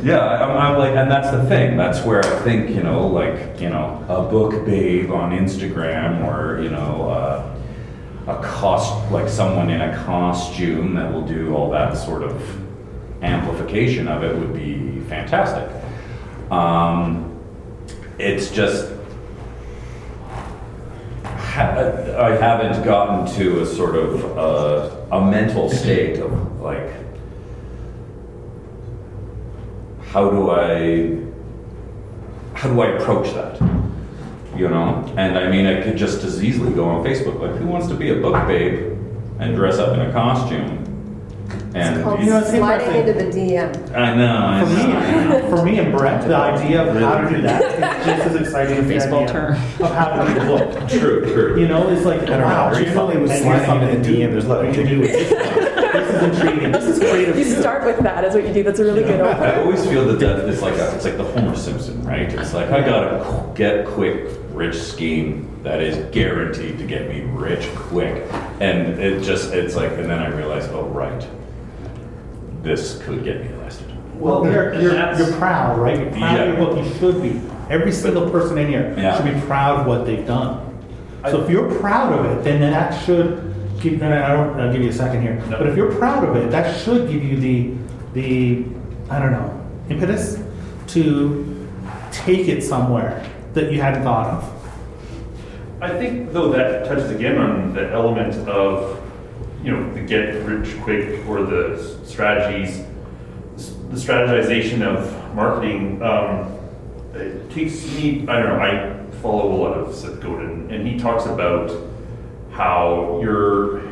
Yeah, I'm, I'm like, and that's the thing. That's where I think, you know, like, you know, a book babe on Instagram or, you know, uh, a cost, like someone in a costume that will do all that sort of amplification of it would be fantastic. Um, it's just I haven't gotten to a sort of uh, a mental state of like how do I how do I approach that? You know, and I mean, I could just as easily go on Facebook like, who wants to be a book babe and dress up in a costume? And called You know, it's sliding into the DM. I know, I For know, I know. me, for me and Brett, the idea of how to do that is just as exciting as the Baseball idea term. of how to read a book. True, true. You know, it's like, I don't know. wow, Are you here's familiar with and here's sliding into the to DM? There's a lot we of can do with this. This is intriguing. This is creative. You start with that is what you do. That's a really good I always feel that that is like a, it's like the Homer Simpson, right? It's like I got a get quick rich scheme that is guaranteed to get me rich quick, and it just it's like, and then I realize, oh right, this could get me arrested. Well, you're, you're, you're proud, right? You're proud of Yeah. your book. You should be. Every single person in here Yeah. should be proud of what they've done. So if you're proud of it, then that should give. And I don't. I'll give you a second here. No. But if you're proud of it, that should give you the the I don't know impetus to take it somewhere that you hadn't thought of. I think though that touches again on the element of, you know, the get rich quick or the strategies, the strategization of marketing. Um, it takes me, I don't know, I follow a lot of Seth Godin and he talks about how you're,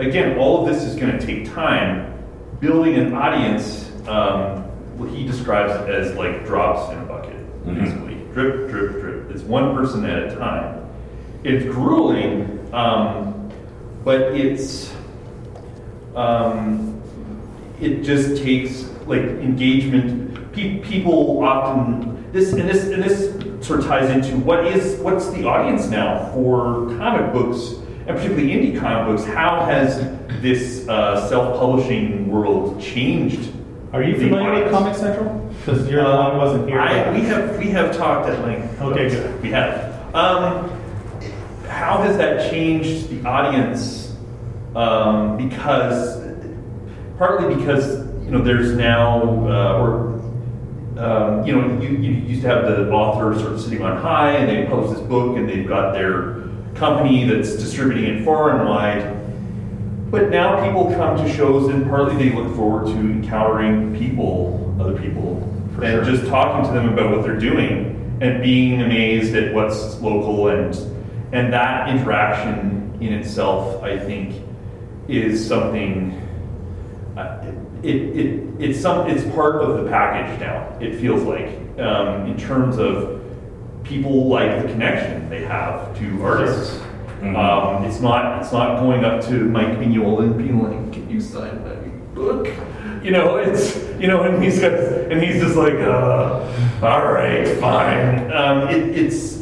again, all of this is going to take time. Building an audience, um, what he describes it as like drops in a bucket, Mhm. basically. Drip, drip, drip. It's one person at a time. It's grueling, um, but it's, um, it just takes like engagement. Pe- people often this and this and this sort of ties into what is what's the audience now for comic books and particularly indie comic books. How has this uh, self-publishing world changed? Are you familiar with? Comix Central? Because you're the one who wasn't here. I, we have we have talked at length. Okay, good. We have. Um, how has that changed the audience? Um, because partly because you know there's now uh, or um, you know you, you used to have the author sort of sitting on high and they post this book and they've got their company that's distributing it far and wide. But now people come to shows and partly they look forward to encountering people, other people, For and sure. just talking to them about what they're doing and being amazed at what's local and and that interaction in itself, I think, is something. Uh, it, it it's some it's part of the package now. It feels like um, in terms of people like the connection they have to artists. Mhm. Um, it's not it's not going up to Mike Mignola and being like, "Can you sign my book?" You know, it's you know, and he's got and he's just like, uh, "All right, fine." Um, it, it's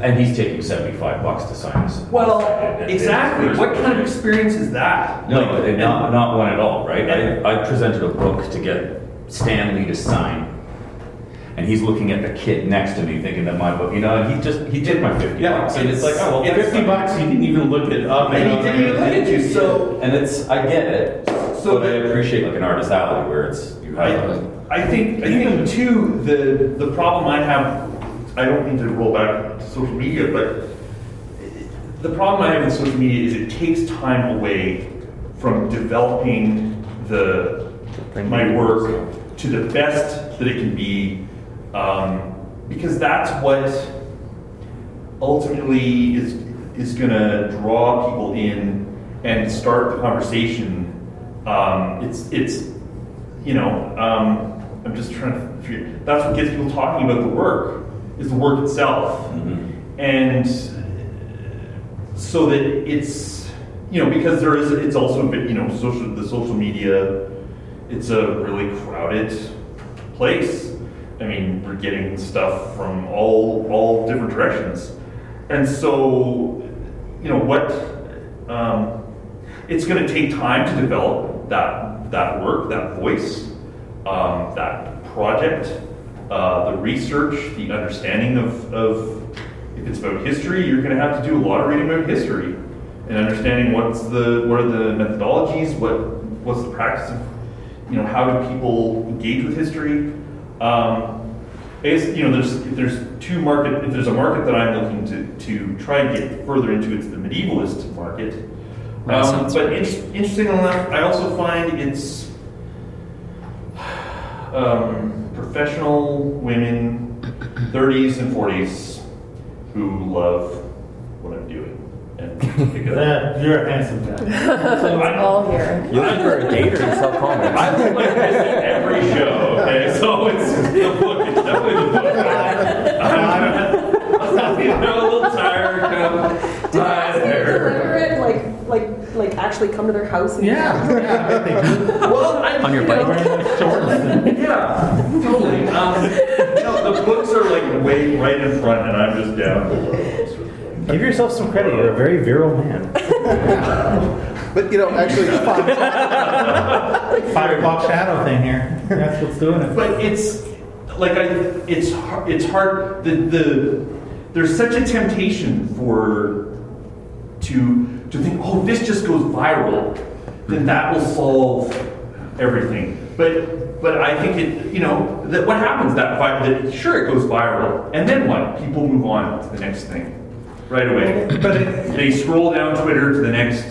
And he's taking seventy-five bucks to sign this. well, exactly. What kind of experience is that? No, Like, and not, not one at all, right? And- I, I presented a book to get Stan Lee to sign, and he's looking at the kid next to me, thinking that my book, you know, and he just he did my fifty Yeah, bucks, and it's like, oh well, fifty bucks. You didn't even look it up. And he didn't even look at you, so and it's I get it, So but I appreciate like an artist alley where it's you have. I, I think I think too the the problem I have I don't mean to roll back social media, but the problem I have with social media is it takes time away from developing the my work to the best that it can be, um, because that's what ultimately is is going to draw people in and start the conversation. Um, it's it's you know um, I'm just trying to figure. That's what gets people talking about the work is the work itself, and so that it's you know because there is it's also you know social the social media it's a really crowded place. I mean we're getting stuff from all all different directions. And so you know what um, it's going to take time to develop that that work that voice um, that project uh, the research the understanding of, of if it's about history, you're going to have to do a lot of reading about history and understanding what's the what are the methodologies, what what's the practice of, you know, how do people engage with history. Um, you know, there's if there's two market, if there's a market that I'm looking to to try and get further into, it's the medievalist market. Um, but in, interesting enough, I also find it's um, professional women, 30s and 40s, who love what I'm doing. And pick it up. That, you're a handsome guy. So I- all here. You're for a date or to sell? I look like this at every show, okay? So it's the book, it's definitely the book. I'm, you know, a little tired, kind of tired. Deliver it, like, like, like actually come to their house and Yeah, yeah, they do. Well, I, On your you bike. know, Wearing those shorts and- Yeah, totally. Um, you know, the books are like way right in front, and I'm just down below. Give yourself some credit. You're a very virile man. But you know, actually, Five o'clock shadow thing here. That's what's doing it. But it's like I, it's it's hard. The the there's such a temptation for to to think, oh, this just goes viral, then that will solve everything. But but I think it, you know, that what happens that vi- that sure it goes viral, and then what? People move on to the next thing right away. But it, They scroll down Twitter to the next.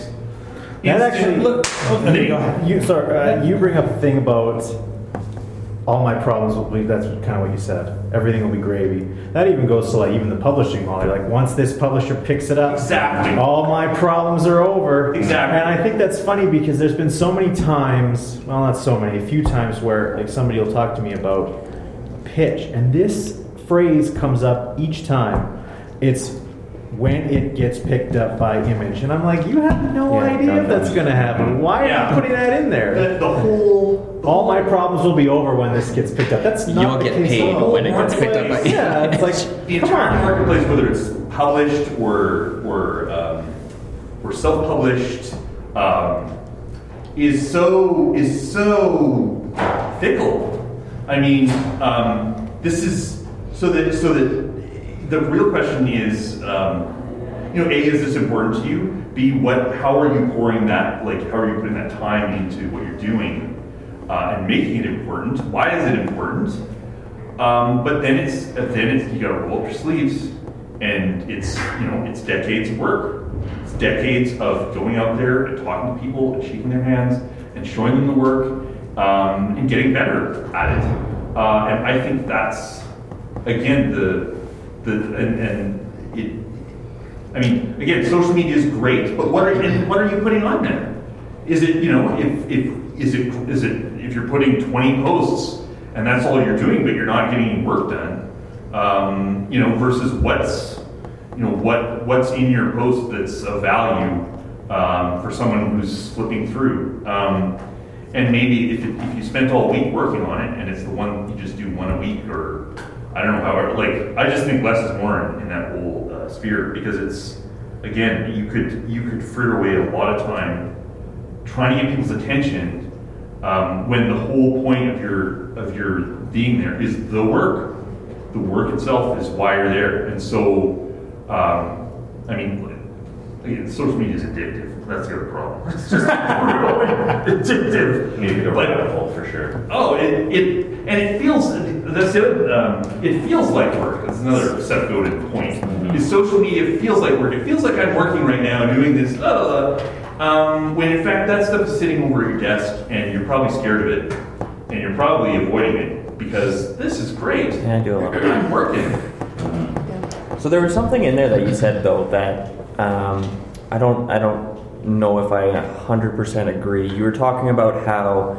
That actually, look, and they- go you sorry, uh, you bring up a thing about all my problems will be. That's kind of what you said. Everything will be gravy. That even goes to like even the publishing model. Like once this publisher picks it up, Exactly. all my problems are over. Exactly. And I think that's funny because there's been so many times. Well, not so many. A few times where like somebody will talk to me about pitch, and this phrase comes up each time. It's when it gets picked up by image, and I'm like, you have no Yeah, idea if that's going to happen. Why are you putting that in there? the, the whole the All my problems will be over when this gets picked up. That's not You'll the get case paid at all. when it gets picked up by- Yeah, it's like the come entire on. marketplace, whether it's published or or um, or self-published, um, is so is so fickle. I mean, um, this is so that so that the real question is, um, you know, a is this important to you? B, what? How are you pouring that? Like, how are you putting that time into what you're doing uh, and making it important? Why is it important? Um, but then it's then it's you got to roll up your sleeves, and it's you know it's decades of work. It's decades of going out there and talking to people and shaking their hands and showing them the work um, and getting better at it. Uh, and I think that's again the the and, and it. I mean, again, social media is great, but what are and what are you putting on there? Is it you know if if is it is it if you're putting 20 posts and that's all you're doing, but you're not getting any work done, um, you know, versus what's you know what what's in your post that's of value um, for someone who's flipping through. Um, and maybe if, it, if you spent all week working on it and it's the one you just do one a week or I don't know how like I just think less is more in, in that whole uh, sphere because it's again you could you could fritter away a lot of time trying to get people's attention um, when the whole point of your of your being there is the work. The work itself is why you're there, and so um, I mean, again, social media is addictive. That's the other problem. It's just addictive. Maybe the rabbit hole for sure. Oh, it, it and it feels that's the other, um, it feels like work. That's another Seth Godin point. Is social media feels like work. It feels like I'm working right now doing this. Uh, um, when in fact that stuff is sitting over your desk and you're probably scared of it and you're probably avoiding it because this is great. Yeah, I do a lot. I'm working. So there was something in there that you said though that um, I don't I don't know if I 100% agree. You were talking about how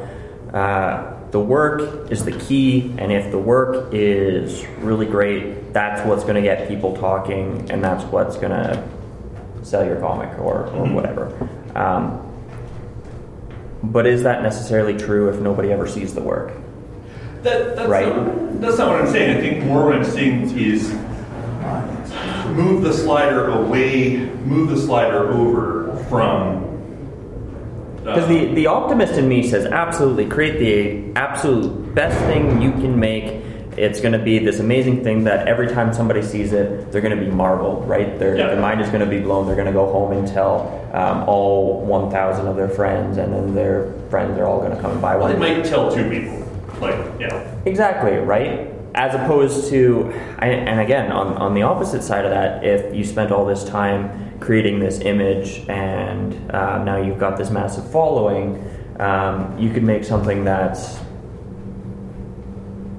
uh, the work is the key, and if the work is really great, that's what's going to get people talking, and that's what's going to sell your comic or, or whatever. Um, but is that necessarily true if nobody ever sees the work? That, that's, Right. not, that's not what I'm saying. I think more what I'm saying is move the slider away, move the slider over from. Because the, the optimist in me says absolutely create the absolute best thing you can make. It's going to be this amazing thing that every time somebody sees it, they're going to be marveled, right? Their, Yeah. their mind is going to be blown. They're going to go home and tell um, all 1,000 of their friends, and then their friends are all going to come and buy one. well, they might tell two people. Like, yeah. Exactly, right? As opposed to, and again, on, on the opposite side of that, if you spent all this time creating this image and uh, now you've got this massive following, um, you could make something that's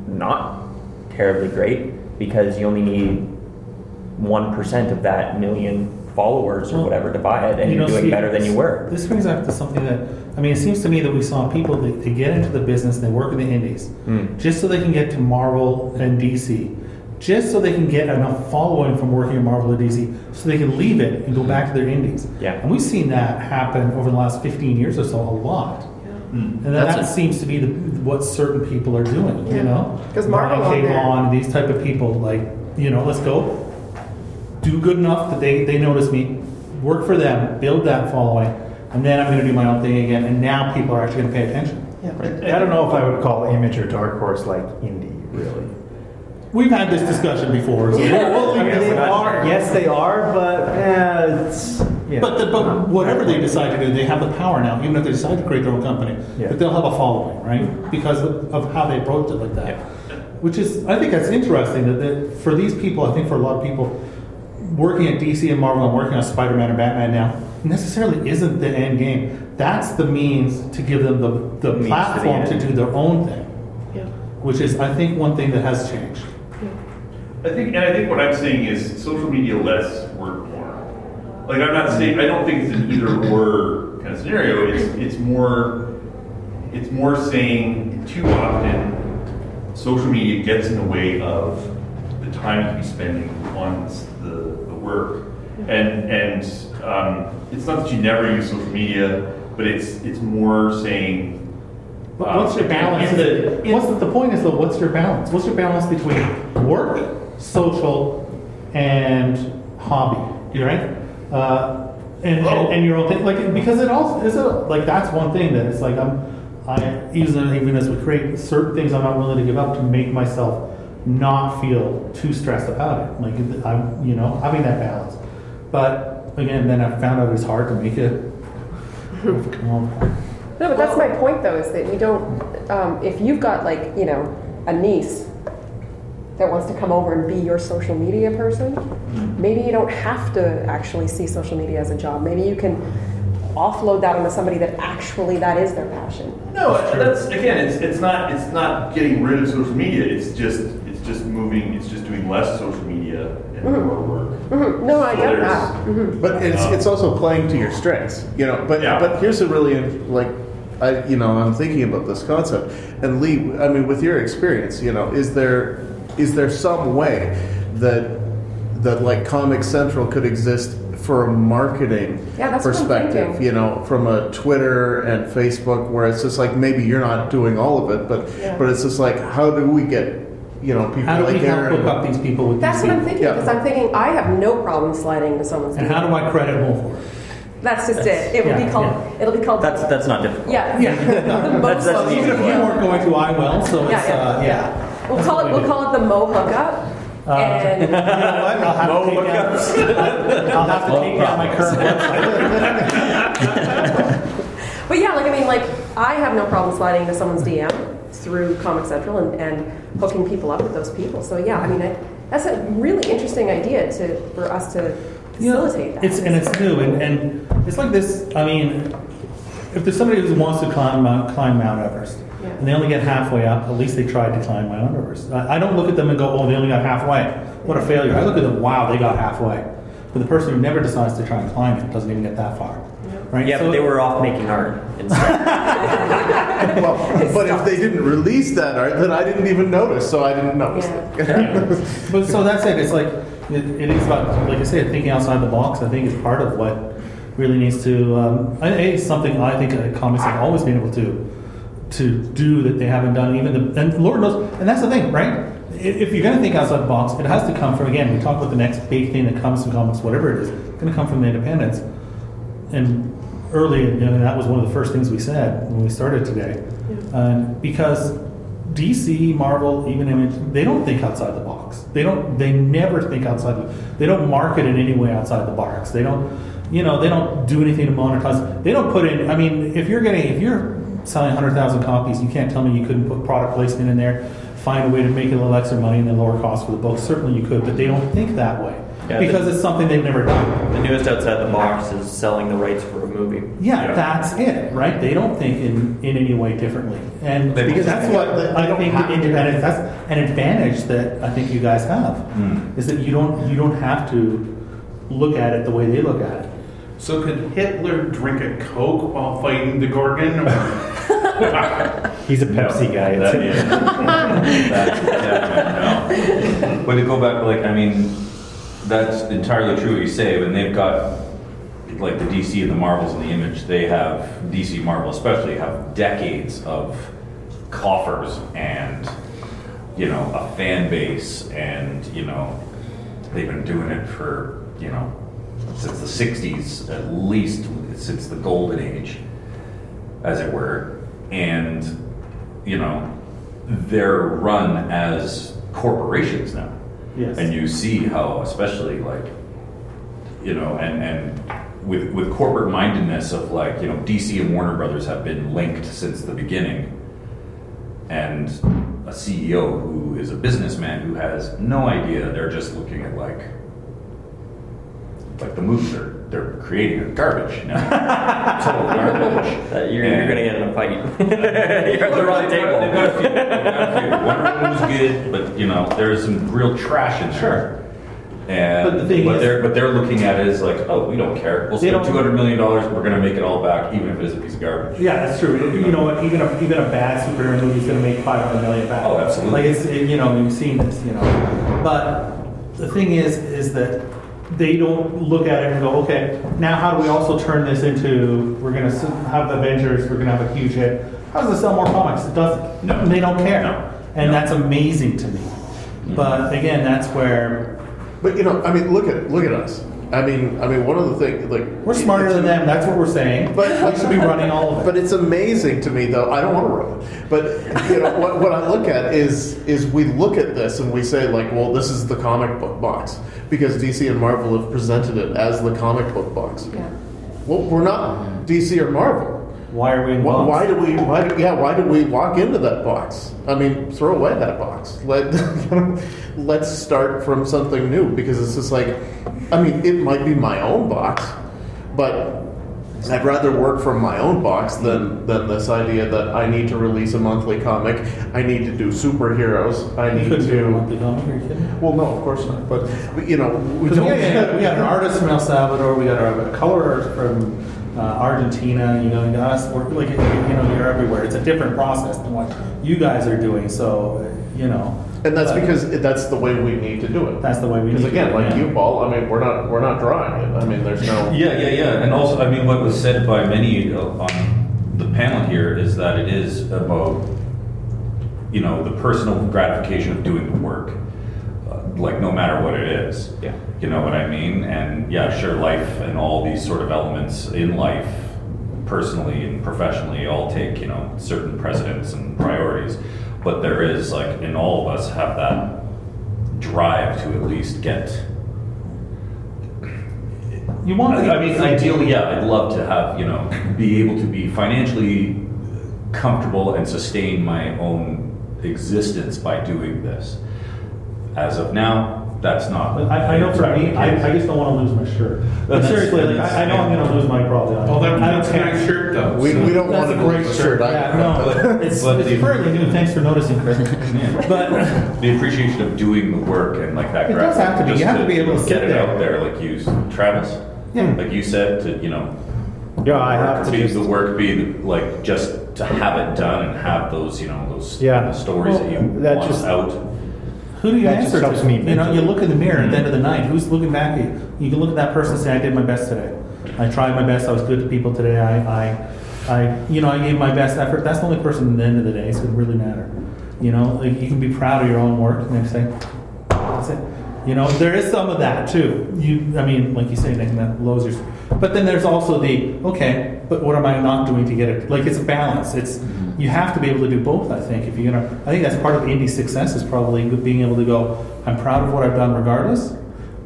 not terribly great because you only need 1% of that million followers or whatever to buy it, and You you're know, doing see, better than you were. This brings up to something that I mean. It seems to me that we saw people that they get into the business and they work in the indies Hmm. just so they can get to Marvel and DC, just so they can get enough following from working in Marvel and DC, so they can leave it and go back to their indies. Yeah. and we've seen that happen over the last 15 years or so a lot. And then That's that a- seems to be the, what certain people are doing, you know? 'Cause Marvel Ryan on Vaughn, these type of people, like, you know, let's go do good enough that they, they notice me, work for them, build that following, and then I'm going to do my own thing again. And now people are actually going to pay attention. Yeah, I don't know if I would call Image or Dark Horse like indie, really. We've had this discussion before. so- Well, I mean, they are. Yes, they are, but yeah, it's. Yeah. But, the, but whatever they decide to do, they have the power now, even if they decide to create their own company, Yeah. that they'll have a following, right? Because of, of how they approach it like that. Yeah. Which is, I think that's interesting that, that for these people, I think for a lot of people, working at DC and Marvel and working on Spider Man and Batman now necessarily isn't the end game. That's the means to give them the, the Means to the platform to, do their own thing, Yeah. which is, I think, one thing that has changed. I think, and I think what I'm saying is social media less, work more. Like I'm not saying I don't think it's an either or kind of scenario. It's it's more it's more saying too often social media gets in the way of the time you be spending on the, the work. And and um, it's not that you never use social media, but it's it's more saying But uh, what's your balance? in the- in- what's the, the point is though? What's your balance? What's your balance between work, social, and hobby? You Right? Uh, and, Oh. and and your own thing, like because it also is a like that's one thing that it's like I'm I even even as we create certain things I'm not willing to give up to make myself not feel too stressed about it. Like I'm you know having that balance, but again then I found out it's hard to make it. No, but that's my point though, is that we don't, um, if you've got like, you know, a niece that wants to come over and be your social media person, mm-hmm. maybe you don't have to actually see social media as a job. Maybe you can offload that onto somebody that actually that is their passion. No, that's uh, again, it's it's not it's not getting rid of social media. It's just it's just moving. It's just doing less social media and mm-hmm. more work. Mhm. No, I So get there's- that. Mhm. But it's it's also playing to your strengths, you know. But Yeah. but here's a really like, I you know I'm thinking about this concept, and Lee, I mean, with your experience, you know, is there is there some way that that like Comix Central could exist for a marketing Yeah, that's what I'm perspective, you know, from a Twitter and Facebook, where it's just like maybe you're not doing all of it, but Yeah. but it's just like how do we get you know people How do we like help Aaron- hook up these people with That's these what I'm people? thinking, Yeah. because I'm thinking I have no problem sliding to someone's And how do I credit them for it? That's just it. It will be yeah, called, yeah. it'll be called. That's that's not difficult. Yeah. Yeah. The Mo That's- that's social Even if media. you weren't going to I will, so it's, Yeah, yeah, uh, yeah. yeah. We'll That's call it, we we'll do. call it the Mo hookup. Uh, And You know what? I'll have to take down, I'll have to take down my current website. But yeah, like I mean, like I have no problem sliding into someone's DM through Comix Central and, and hooking people up with those people. So yeah, I mean, I, That's a really interesting idea to for us to You know, facilitate that. It's and it's new and, and it's like this. I mean, if there's somebody who wants to climb Mount, climb Mount Everest Yeah. and they only get halfway up, at least they tried to climb Mount Everest. I, I don't look at them and go, "Oh, they only got halfway. What a failure!" I look at them, "Wow, they got halfway." But the person who never decides to try and climb it doesn't even get that far, right? Yeah, So- but they were off making art instead. Well, but if they didn't release that art, then I didn't even notice, so I didn't notice Yeah. it. But so that's it. It's like it, it is about, like I said, thinking outside the box. I think is part of what really needs to. Um, I- it's something I think uh, comics have always been able to to do that they haven't done. Even the, and Lord knows, and that's the thing, right? If you're going to think outside the box, it has to come from again. We talk about the next big thing that comes from comics, whatever it is, it's going to come from the independents. And early, you know, that was one of the first things we said when we started today, and because DC, Marvel, even Image, they don't think outside the box. They don't. They never think outside. The, they don't market in any way outside the box. They don't. You know, they don't do anything to monetize. They don't put in. I mean, if you're getting, if you're selling hundred thousand copies, you can't tell me you couldn't put product placement in there, find a way to make a little extra money and then lower cost for the book. Certainly, you could, but they don't think that way Yeah, because it's something they've never done. the newest outside the box is selling the rights for a movie. Yeah, that's it, right? They don't think in, in any way differently, and They- because that's what They- they I think have to. independence. That's an advantage that I think you guys have Hmm. is that you don't you don't have to look at it the way they look at it. So could Hitler drink a Coke while fighting the Gorgon? Or? He's a Pepsi guy. That, It's- yeah. That, definitely, no. But to go back, like, I mean, that's entirely true what you say, when they've got, like, the DC and the Marvels and the Image, they have, DC, Marvel especially, have decades of coffers and, you know, a fan base, and, you know, they've been doing it for, you know, since the 60s, at least, since the golden age as it were, and you know they're run as corporations now. Yes. And you see how, especially like, you know, and and with with corporate mindedness of like, you know, DC and Warner Brothers have been linked since the beginning, and a CEO who is a businessman who has no idea. They're just looking at like. Like the movies they're they're creating are garbage now, total garbage. Uh, you're, you're gonna get in a fight. you're at the wrong They've they've table. got a few. They've got a few. Wonder Woman was good, but you know, there's some real trash in there. Sure. And But the thing is- they're but they're looking at it as like, oh, we don't care. We'll spend two hundred million dollars. We're going to make it all back, even if it is a piece of garbage. Yeah, that's true. You know what? Even a even a bad superhero movie is going to make five hundred million back. Oh, absolutely. Like it's it- you know you've seen this, you know. But the thing is, is that they don't look at it and go, okay, now how do we also turn this into? We're going to have the Avengers. We're going to have a huge hit. How does it sell more comics? It doesn't. No. They don't care, No. and No. that's amazing to me. Mm-hmm. But again, that's where But you know, I mean, look at look at us. I mean, I mean, one of the things like we're smarter than them. That's what we're saying. But we should be running all of it. But it's amazing to me, though. I don't want to run it. But you know, what, what I look at is is we look at this and we say like, well, this is the comic book box because DC and Marvel have presented it as the comic book box. Yeah. Well, we're not DC or Marvel. Why are we in Why, box? why do we? Why do, yeah? Why do we walk into that box? I mean, throw away that box. Let let's start from something new because it's just like, I mean, it might be my own box, but I'd rather work from my own box than than this idea that I need to release a monthly comic. I need to do superheroes. I need couldn't do a to. monthly comic. Are you kidding? Well, no, of course not. But you know, we 'Cause we, don't. got, we got an artist from El Salvador, we got a, colorer from uh, Argentina, you know, you got us, we're like, you know, you're everywhere. It's a different process than what you guys are doing, so, you know. And that's but because that's the way we need to do it. That's the way we Because need to again, do it, like yeah. you, Paul. I mean, we're not we're not drawing it. I mean, there's no. Yeah, yeah, yeah. And also, I mean, what was said by many uh, on the panel here is that it is about, you know, the personal gratification of doing the work, like no matter what it is. Yeah. You know what I mean? And yeah, sure, life and all these sort of elements in life, personally and professionally, all take, you know, certain precedence and priorities. But there is, like, in all of us have that drive to at least get You want I I mean, ideally, yeah, I'd love to have, you know, be able to be financially comfortable and sustain my own existence by doing this. As of now, that's not. I, I know for me, I, I just don't want to lose my shirt. But That's- seriously, like, I, I know I'm going to lose my probably. Well, that, I don't that's a care. nice shirt though. We, we don't That's want a to great lose the shirt. shirt. Yeah, I- no, it's, But it's fairly new. Thanks for noticing, Chris. But the appreciation of doing the work and like that. It does graphic, have to be. just You have to be able to get sit it there. out there, like you, Travis. Yeah. Like you said, to you know, Yeah, I have to be just. the work be like just to have it done and have those you know those Yeah. the stories that you Well, that want just- out. Who do you That just answer helps to? me You know, you look in the mirror at the end of the mm-hmm. night. Who's looking back at you? You can look at that person and say, "I did my best today. I tried my best. I was good to people today. I, I, I, you know, I gave my best effort." That's the only person at the end of the day. So it really matter. You know, like, you can be proud of your own work and say. You know, there is some of that too. You, I mean, like you say, Nick, that lowers your. But then there's also the okay, but what am I not doing to get it? Like it's a balance. It's mm-hmm. you have to be able to do both. I think if you're gonna, I think that's part of indie success is probably being able to go. I'm proud of what I've done, regardless.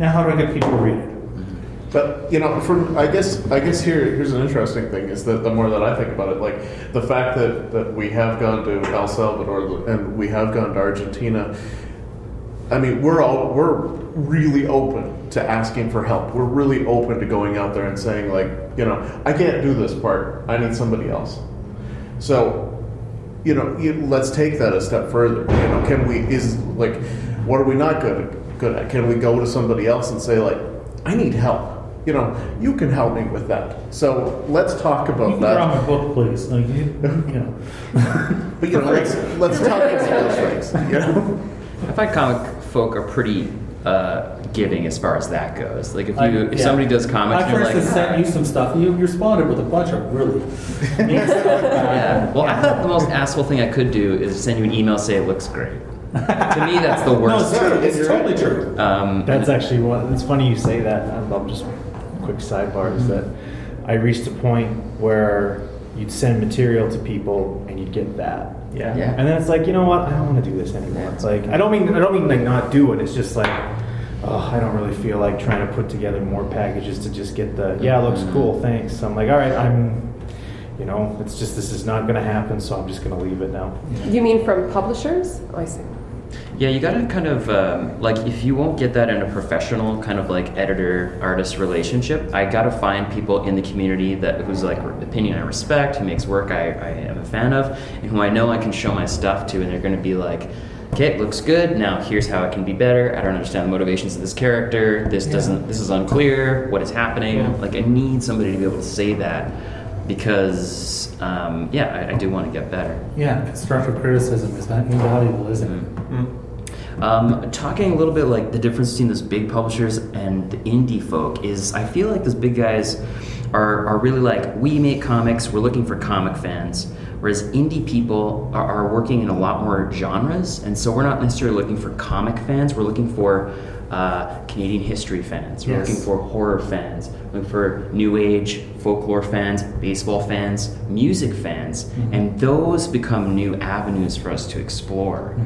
Now, how do I get people to read it? Mm-hmm. But you know, from I guess I guess here here's an interesting thing is that the more that I think about it, like the fact that, that we have gone to El Salvador and we have gone to Argentina. I mean, we're all we're really open to asking for help. We're really open to going out there and saying like, you know, I can't do this part. I need somebody else. So, you know, you, let's take that a step further. You know, can we is like, what are we not good at, good at? Can we go to somebody else and say like, I need help. You know, you can help me with that. So let's talk about You about can draw that. my book, please. Like you, you know. But you know, let's let's talk about those things. You know, I find comic folk are pretty uh, giving as far as that goes. Like if you I- if yeah. somebody does comics, I you're like, sent you some stuff. You, you responded with a bunch of really. neat stuff back. yeah. Well, I thought the most asshole thing I could do is send you an email say it looks great. to me, that's the No, worst. it's true. It's totally true. Um, That's actually what. It's funny you say that. I love just quick sidebar is that I reached a point where you'd send material to people and you'd get that. Yeah. Yeah. And then it's like, you know what? I don't want to do this anymore. It's like I don't mean I don't mean like not do it. It's just like oh, I don't really feel like trying to put together more packages to just get the yeah, it looks mm. cool, thanks. I'm like, all right, I'm you know, it's just this is not going to happen, so I'm just going to leave it now. You mean from publishers? Oh, I see. Yeah, you gotta kind of um, like if you won't get that in a professional kind of like editor artist relationship, I gotta find people in the community that whose like opinion I respect, who makes work I, I am a fan of, and who I know I can show my stuff to, and they're gonna be like, okay, it looks good. Now here's how it can be better. I don't understand the motivations of this character. This doesn't. This is unclear. What is happening? Yeah. Like I need somebody to be able to say that because um, yeah, I, I do want to get better. Yeah, constructive criticism is that invaluable, isn't it? Um, talking a little bit like the difference between those big publishers and the indie folk is I feel like those big guys are, are really like we make comics, we're looking for comic fans, whereas indie people are, are working in a lot more genres, and so we're not necessarily looking for comic fans, we're looking for uh, Canadian history fans, we're Yes. looking for horror fans, looking for new age folklore fans, baseball fans, music fans, and those become new avenues for us to explore.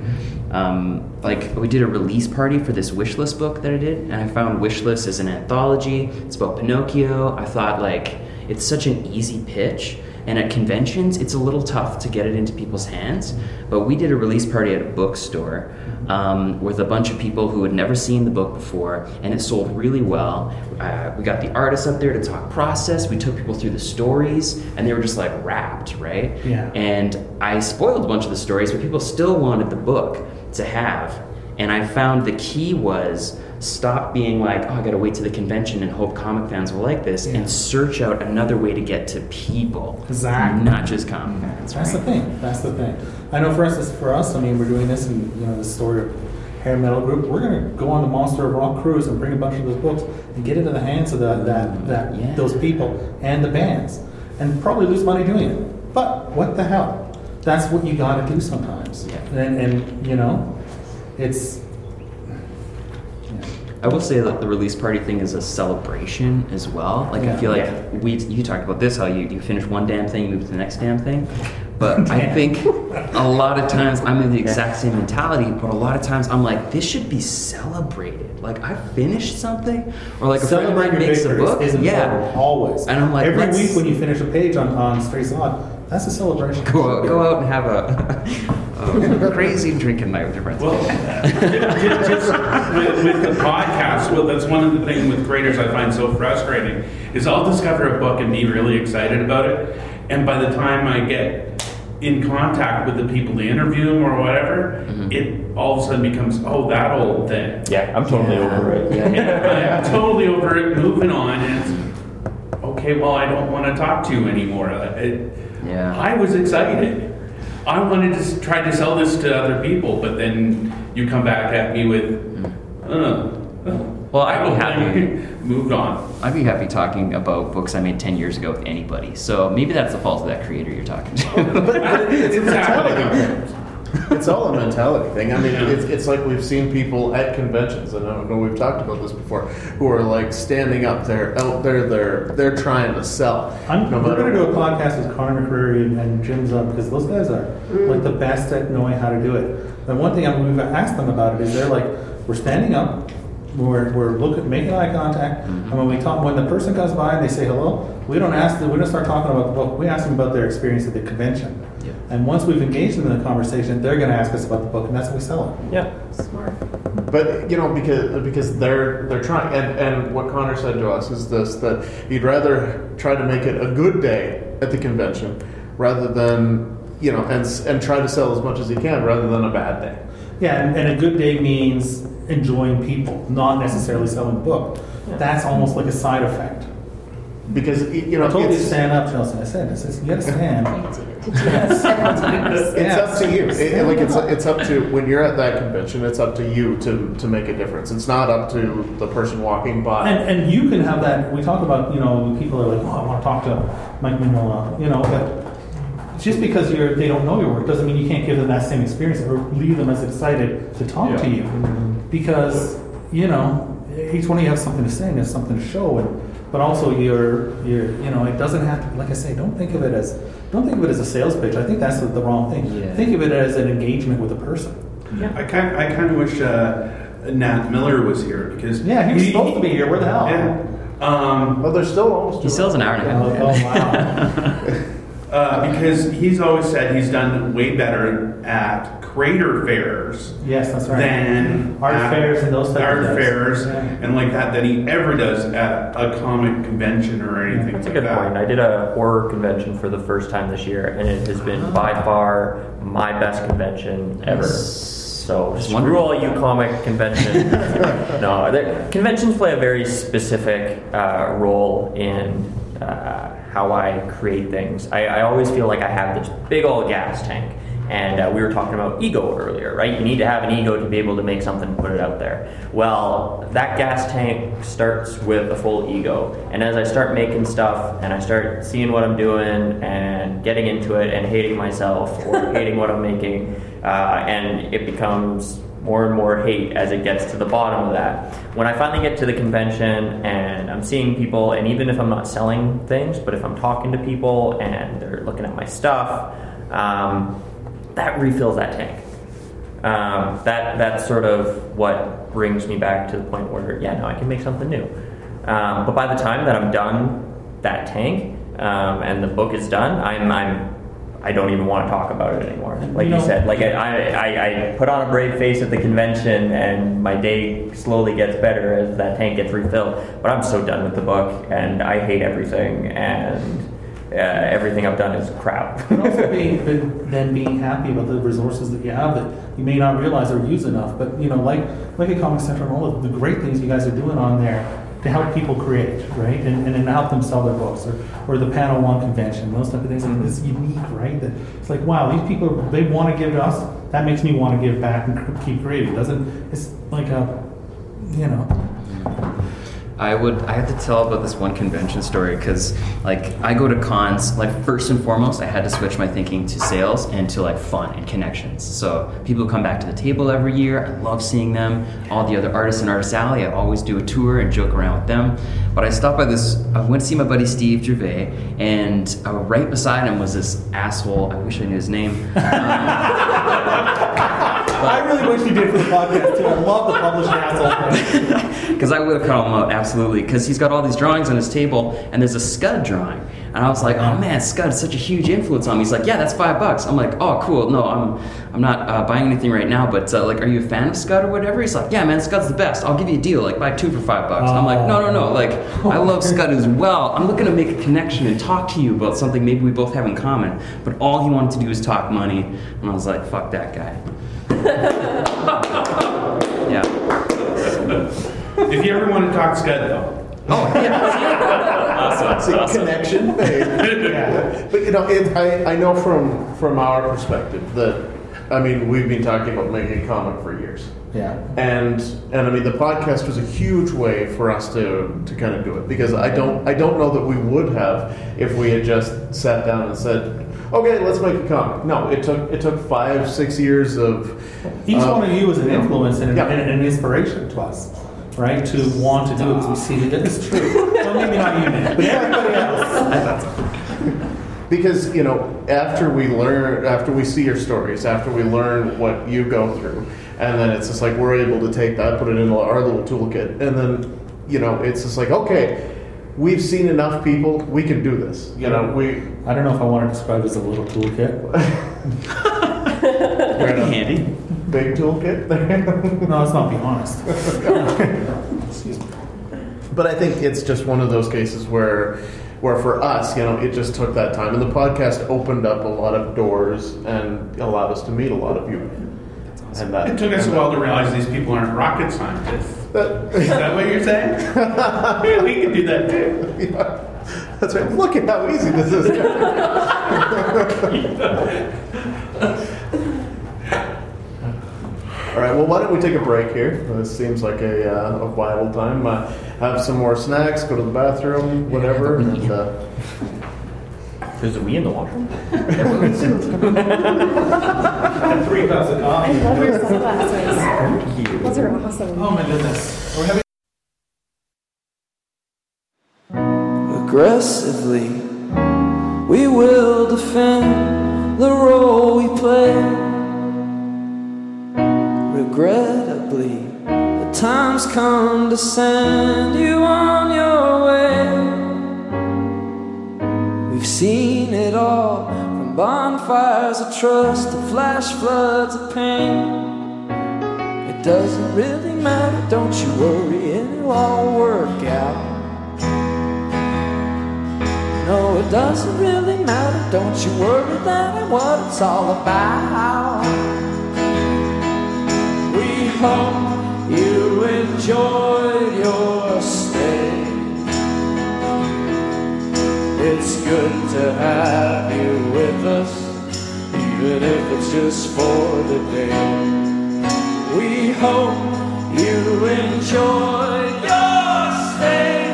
Um, like we did a release party for this Wishlist book that I did, and I found Wishlist as an anthology. It's about Pinocchio. I thought like it's such an easy pitch, and at conventions it's a little tough to get it into people's hands. But we did a release party at a bookstore um, with a bunch of people who had never seen the book before, and it sold really well. Uh, we got the artists up there to talk process. We took people through the stories, and they were just like wrapped, right? Yeah. And I spoiled a bunch of the stories, but people still wanted the book to have. And I found the key was stop being like, oh, I gotta wait to the convention and hope comic fans will like this, Yeah. and search out another way to get to people, Exactly. not just comic fans. That's the thing. That's the thing. I know for us, for us, I mean, we're doing this, and you know, the story of hair metal group. We're gonna go on the Monster of Rock cruise and bring a bunch of those books and get into the hands of that that that Yeah. those people and the bands, and probably lose money doing it. But what the hell? That's what you got to do sometimes. Yeah. And and you know, it's. I will say that the release party thing is a celebration as well. Like I feel like Yeah. we you talked about this how you, you finish one damn thing, you move to the next damn thing. But I think a lot of times I'm in the exact same mentality, but a lot of times I'm like, this should be celebrated. Like I finished something, or like a friend of Celebrate mine your makes a book. is important, yeah, always. And I'm like, every week when you finish a page on on Stray Sod, that's a celebration. go out, go out and have a of crazy drinking night with your friends. Well, uh, just, just with, with the podcast, well, that's one of the things with creators I find so frustrating is I'll discover a book and be really excited about it, and by the time I get in contact with the people to interview them or whatever, mm-hmm. it all of a sudden becomes oh that old thing. Yeah, I'm totally over it. Yeah, I'm totally over it, moving on, and okay. Well, I don't want to talk to you anymore. Uh, it, Yeah. I was excited. I wanted to try to sell this to other people, but then you come back at me with, uh, Well, I'd be happy. moved on. I'd be happy talking about books I made 10 years ago with anybody. So maybe that's the fault of that creator you're talking to. But, but it is, it's a Exactly. mentality thing. It's all a mentality thing. I mean, it's, it's like we've seen people at conventions, and I don't know we've talked about this before, who are like standing up there, out there, they're they're trying to sell. I'm, No we're going to do a podcast with Conor McCreery and, and Jim Zub because those guys are mm. like the best at knowing how to do it. And one thing I'm—we've asked them about it is they're like, we're standing up, we're, we're looking, making eye contact, mm-hmm. and when we talk, when the person comes by and they say hello, we don't ask them, we don't start talking about the book. We ask them about their experience at the convention. Yeah. And once we've engaged them in the conversation, they're going to ask us about the book, and that's how we sell it. Yeah. Smart. But you know, because because they're they're trying, and and what Conor said to us is this: that he'd rather try to make it a good day at the convention rather than you know, and and try to sell as much as you can rather than a bad day. Yeah, and, and a good day means enjoying people, not necessarily selling the book. That's almost like a side effect. Because y- you know, I told you to it's, stand up, Chelsea. I said, I said, you gotta stand. Several it's up to you. It- it- like it's it's up to when you're at that convention, it's up to you to to make a difference. It's not up to the person walking by. And, and you can have that. We talk about, you know, people are like, oh, I want to talk to Mike Mignola, you know, but just because you're they don't know your work doesn't mean you can't give them that same experience or leave them as excited to talk to you. Because, you know, each one of you have something to say and has something to show and but also you're you're you know, it doesn't have to like I say, don't think of it as don't think of it as a sales pitch. I think that's the, the wrong thing. Yeah. Think of it as an engagement with a person. Yeah. I kind I kind of wish uh, Nat Miller was here because Yeah, he was supposed to be here. Where the hell? Yeah. Um, well, there's still almost. he sells an hour and a half. Oh, oh, wow. uh, because he's always said he's done way better at creator fairs yes, that's right. than Art at fairs and those type of art things. fairs Yeah. and like that than he ever does at a comic convention or anything That's a good that. point. I did a horror convention for the first time this year, and it has been by far my best convention ever. So Just screw wondering. all you comic conventions. no, conventions play a very specific uh, role in uh, how I create things. I, I always feel like I have this big old gas tank. And uh, we were talking about ego earlier, right? You need to have an ego to be able to make something and put it out there. Well, that gas tank starts with a full ego. And as I start making stuff and I start seeing what I'm doing and getting into it and hating myself or hating what I'm making, uh, and it becomes more and more hate as it gets to the bottom of that. When I finally get to the convention and I'm seeing people, and even if I'm not selling things, but if I'm talking to people and they're looking at my stuff, um, that refills that tank. Um, that that's sort of what brings me back to the point where yeah, no, I can make something new. Um, but by the time that I'm done that tank um, and the book is done, I'm I'm I don't even want to talk about it anymore. Like you said, like I, I, I put on a brave face at the convention, and my day slowly gets better as that tank gets refilled. But I'm so done with the book, and I hate everything, and uh, everything I've done is crap. And also being, but then being happy about the resources that you have that you may not realize or use enough. But you know, like like a Comix Central and all of the great things you guys are doing on there to help people create, right? And, and then help them sell their books or, or the panel one convention, those type of things. Like, it's unique, right? That it's like, wow, these people they want to give to us. That makes me want to give back and keep creating. Doesn't it's like a you know I would. I had to tell about this one convention story because, like, I go to cons. Like, first and foremost, I had to switch my thinking to sales and to like fun and connections. So people come back to the table every year. I love seeing them. All the other artists in Artist Alley, I always do a tour and joke around with them. But I stopped by this. I went to see my buddy Steve Gervais, and uh, right beside him was this asshole. I wish I knew his name. I really wish you did for the podcast too. I love the published asshole. Because I would have called him out, absolutely. Because he's got all these drawings on his table, and there's a Scud drawing. And I was like, oh man, Scud is such a huge influence on me. He's like, yeah, that's five bucks. I'm like, oh cool. No, I'm I'm not uh, buying anything right now, but uh, like, are you a fan of Scud or whatever? He's like, yeah, man, Scud's the best. I'll give you a deal. Like, buy two for five bucks. I'm like, no, no, no. Like, I love Scud as well. I'm looking to make a connection and talk to you about something maybe we both have in common. But all he wanted to do was talk money, and I was like, fuck that guy. yeah. If you ever want to talk Scud, though. Oh yeah. Awesome. See, awesome. connection made. But you know, it, I, I know from from our perspective that I mean we've been talking about making a comic for years. Yeah. And and I mean the podcast was a huge way for us to to kind of do it because I don't I don't know that we would have if we had just sat down and said, okay, let's make a comic. No, it took it took five six years of Each uh, one of you is an influence and, Yeah. and an inspiration to us, right? To want to do it because we see that it's true. well, maybe not you, Nick, but everybody else. because you know after we learn after we see your stories after we learn what you go through and then it's just like we're able to take that put it into our little toolkit and then you know it's just like okay we've seen enough people we can do this you know we I don't know if I want to describe it as a little toolkit. Pretty handy. Big toolkit there No, let's not be honest. but i think it's just one of those cases where where for us you know it just took that time and the podcast opened up a lot of doors and allowed us to meet a lot of you and that It took us a while to realize these people aren't rocket scientists. that, Is that what you're saying? yeah, we can do that too. Yeah, that's right. Look at how easy this is. All right. Well, why don't we take a break here? This seems like a, uh, a viable time. Uh, have some more snacks. Go to the bathroom. Whatever. And, uh, There's a we in the washroom. And three cups of coffee. love your sunglasses. Those are awesome. Oh my goodness. We're having aggressively. We will defend the role we play. Regrettably, the time's come to send you on your way. We've seen it all from bonfires of trust to flash floods of pain. It doesn't really matter, don't you worry, it'll all work out. No, it doesn't really matter. Don't you worry, that what it's all about. We hope you enjoyed your stay. It's good to have you with us, even if it's just for the day. We hope you enjoyed your stay.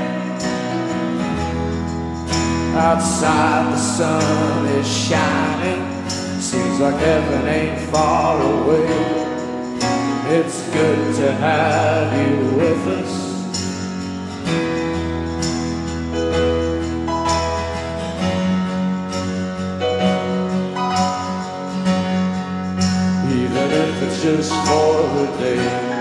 Outside the sun is shining. Seems like heaven ain't far away. It's good to have you with us. Even if it's just for the day.